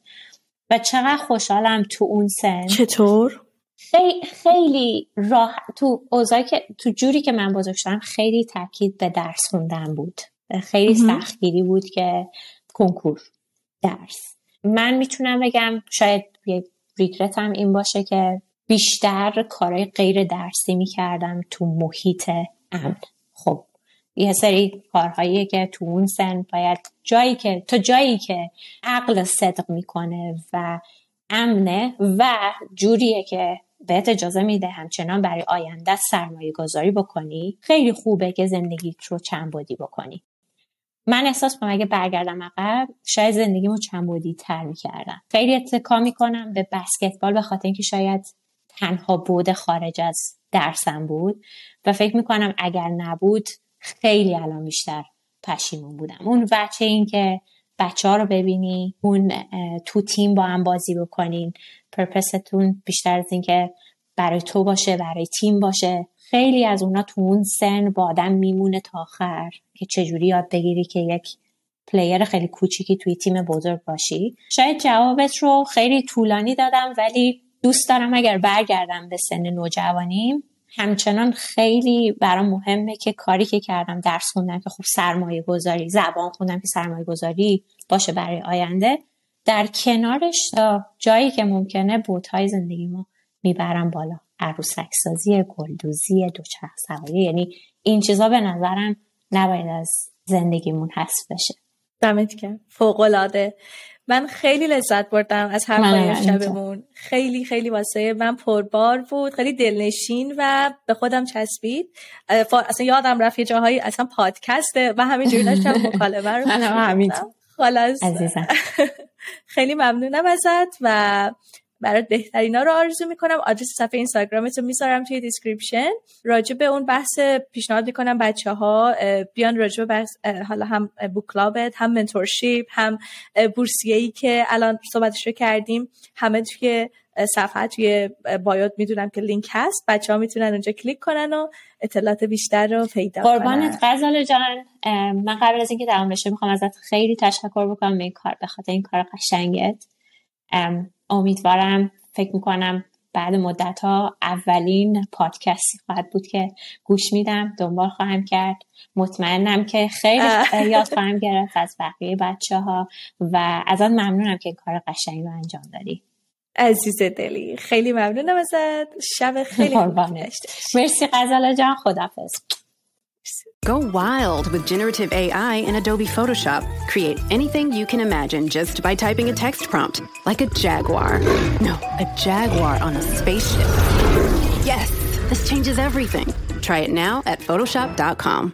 و چقدر خوشحالم تو اون سن. چطور؟ خیلی, خیلی راه تو اوضاعی که تو جوری که من بزرگ شدم خیلی تاکید به درس خوندن بود. خیلی سختگیری بود که کنکور درس. من می‌تونم بگم شاید یک ریگرتم این باشه که بیشتر کارهای غیر درسی می‌کردم تو محیط امن. خب یه سری کارهایی که تو اون سن باید جایی که تا جایی که عقل صدق می‌کنه و امنه و جوریه که بهت اجازه میده همچنان برای آینده سرمایه گذاری بکنی خیلی خوبه که زندگیت رو چنبودی بکنی. من احساس کنم اگه برگردم عقب شاید زندگیمو چنبودی تر می‌کردم. خیلی اتکا می‌کنم به بسکتبال به خاطر اینکه شاید تنها بود خارج از درسم بود و فکر می‌کنم اگر نبود خیلی الان بیشتر پشیمون بودم. اون وچه این که بچه ها رو ببینی اون تو تیم با هم بازی بکنین پرپستون بیشتر از اینکه برای تو باشه برای تیم باشه. خیلی از اونا تو اون سن با آدم میمونه تا آخر که چجوری یاد بگیری که یک پلیر خیلی کوچیکی توی تیم بزرگ باشی. شاید جوابت رو خیلی طولانی دادم ولی دوست دارم اگر برگردم به سن نوجوانیم همچنان خیلی برام مهمه که کاری که کردم درس خوندم که خب سرمایه گذاری زبان خوندم که سرمایه گذاری باشه برای آینده. در کنارش تا جایی که ممکنه بوتهای زندگی ما می‌برم بالا. عروسک سازی گلدوزی دوچرخ سواری یعنی این چیزا به نظرم نباید از زندگیمون حذف بشه. دمت گرم فوق العاده من خیلی لذت بردم از حرفای شبمون. خیلی خیلی واسه من پربار بود. خیلی دلنشین و به خودم چسبید. اصلا یادم رفت یه جاهایی اصلا پادکسته و همینجوری داشتم مکالمه رو خلاص. خیلی ممنونم ازت و برات بهترینا رو آرزو می‌کنم. آدرس صفحه اینستاگرامت رو می‌ذارم توی description. راجع به اون بحث پیشنهاد می‌کنم بچه ها بیان راجع به حالا هم book club ت هم mentorship هم بورسیه ای که الان صحبتش رو کردیم. همه توی صفحه توی bio ت می‌دونم که لینک هست. بچه ها می‌تونن اونجا کلیک کنن و اطلاعات بیشتر رو پیدا کنن. قربانت غزال جان. من قبل از اینکه تمام بشه می‌خوام ازت خیلی تشکر بکنم به این کار به خاطر این کار قشنگت. امیدوارم فکر می‌کنم بعد مدت ها اولین پادکستی خواهد بود که گوش میدم دنبال خواهم کرد. مطمئنم که خیلی یاد خواهم گرفت از بقیه بچه ها و از آن ممنونم که این کار قشنگی رو انجام داری عزیز دلی خیلی ممنونم ازت. شب خیلی مرسی غزاله جان خدافز Go wild with generative AI in Adobe Photoshop. Create anything you can imagine just by typing a text prompt, like a jaguar. No, a jaguar on a spaceship. Yes, this changes everything. Try it now at Photoshop.com.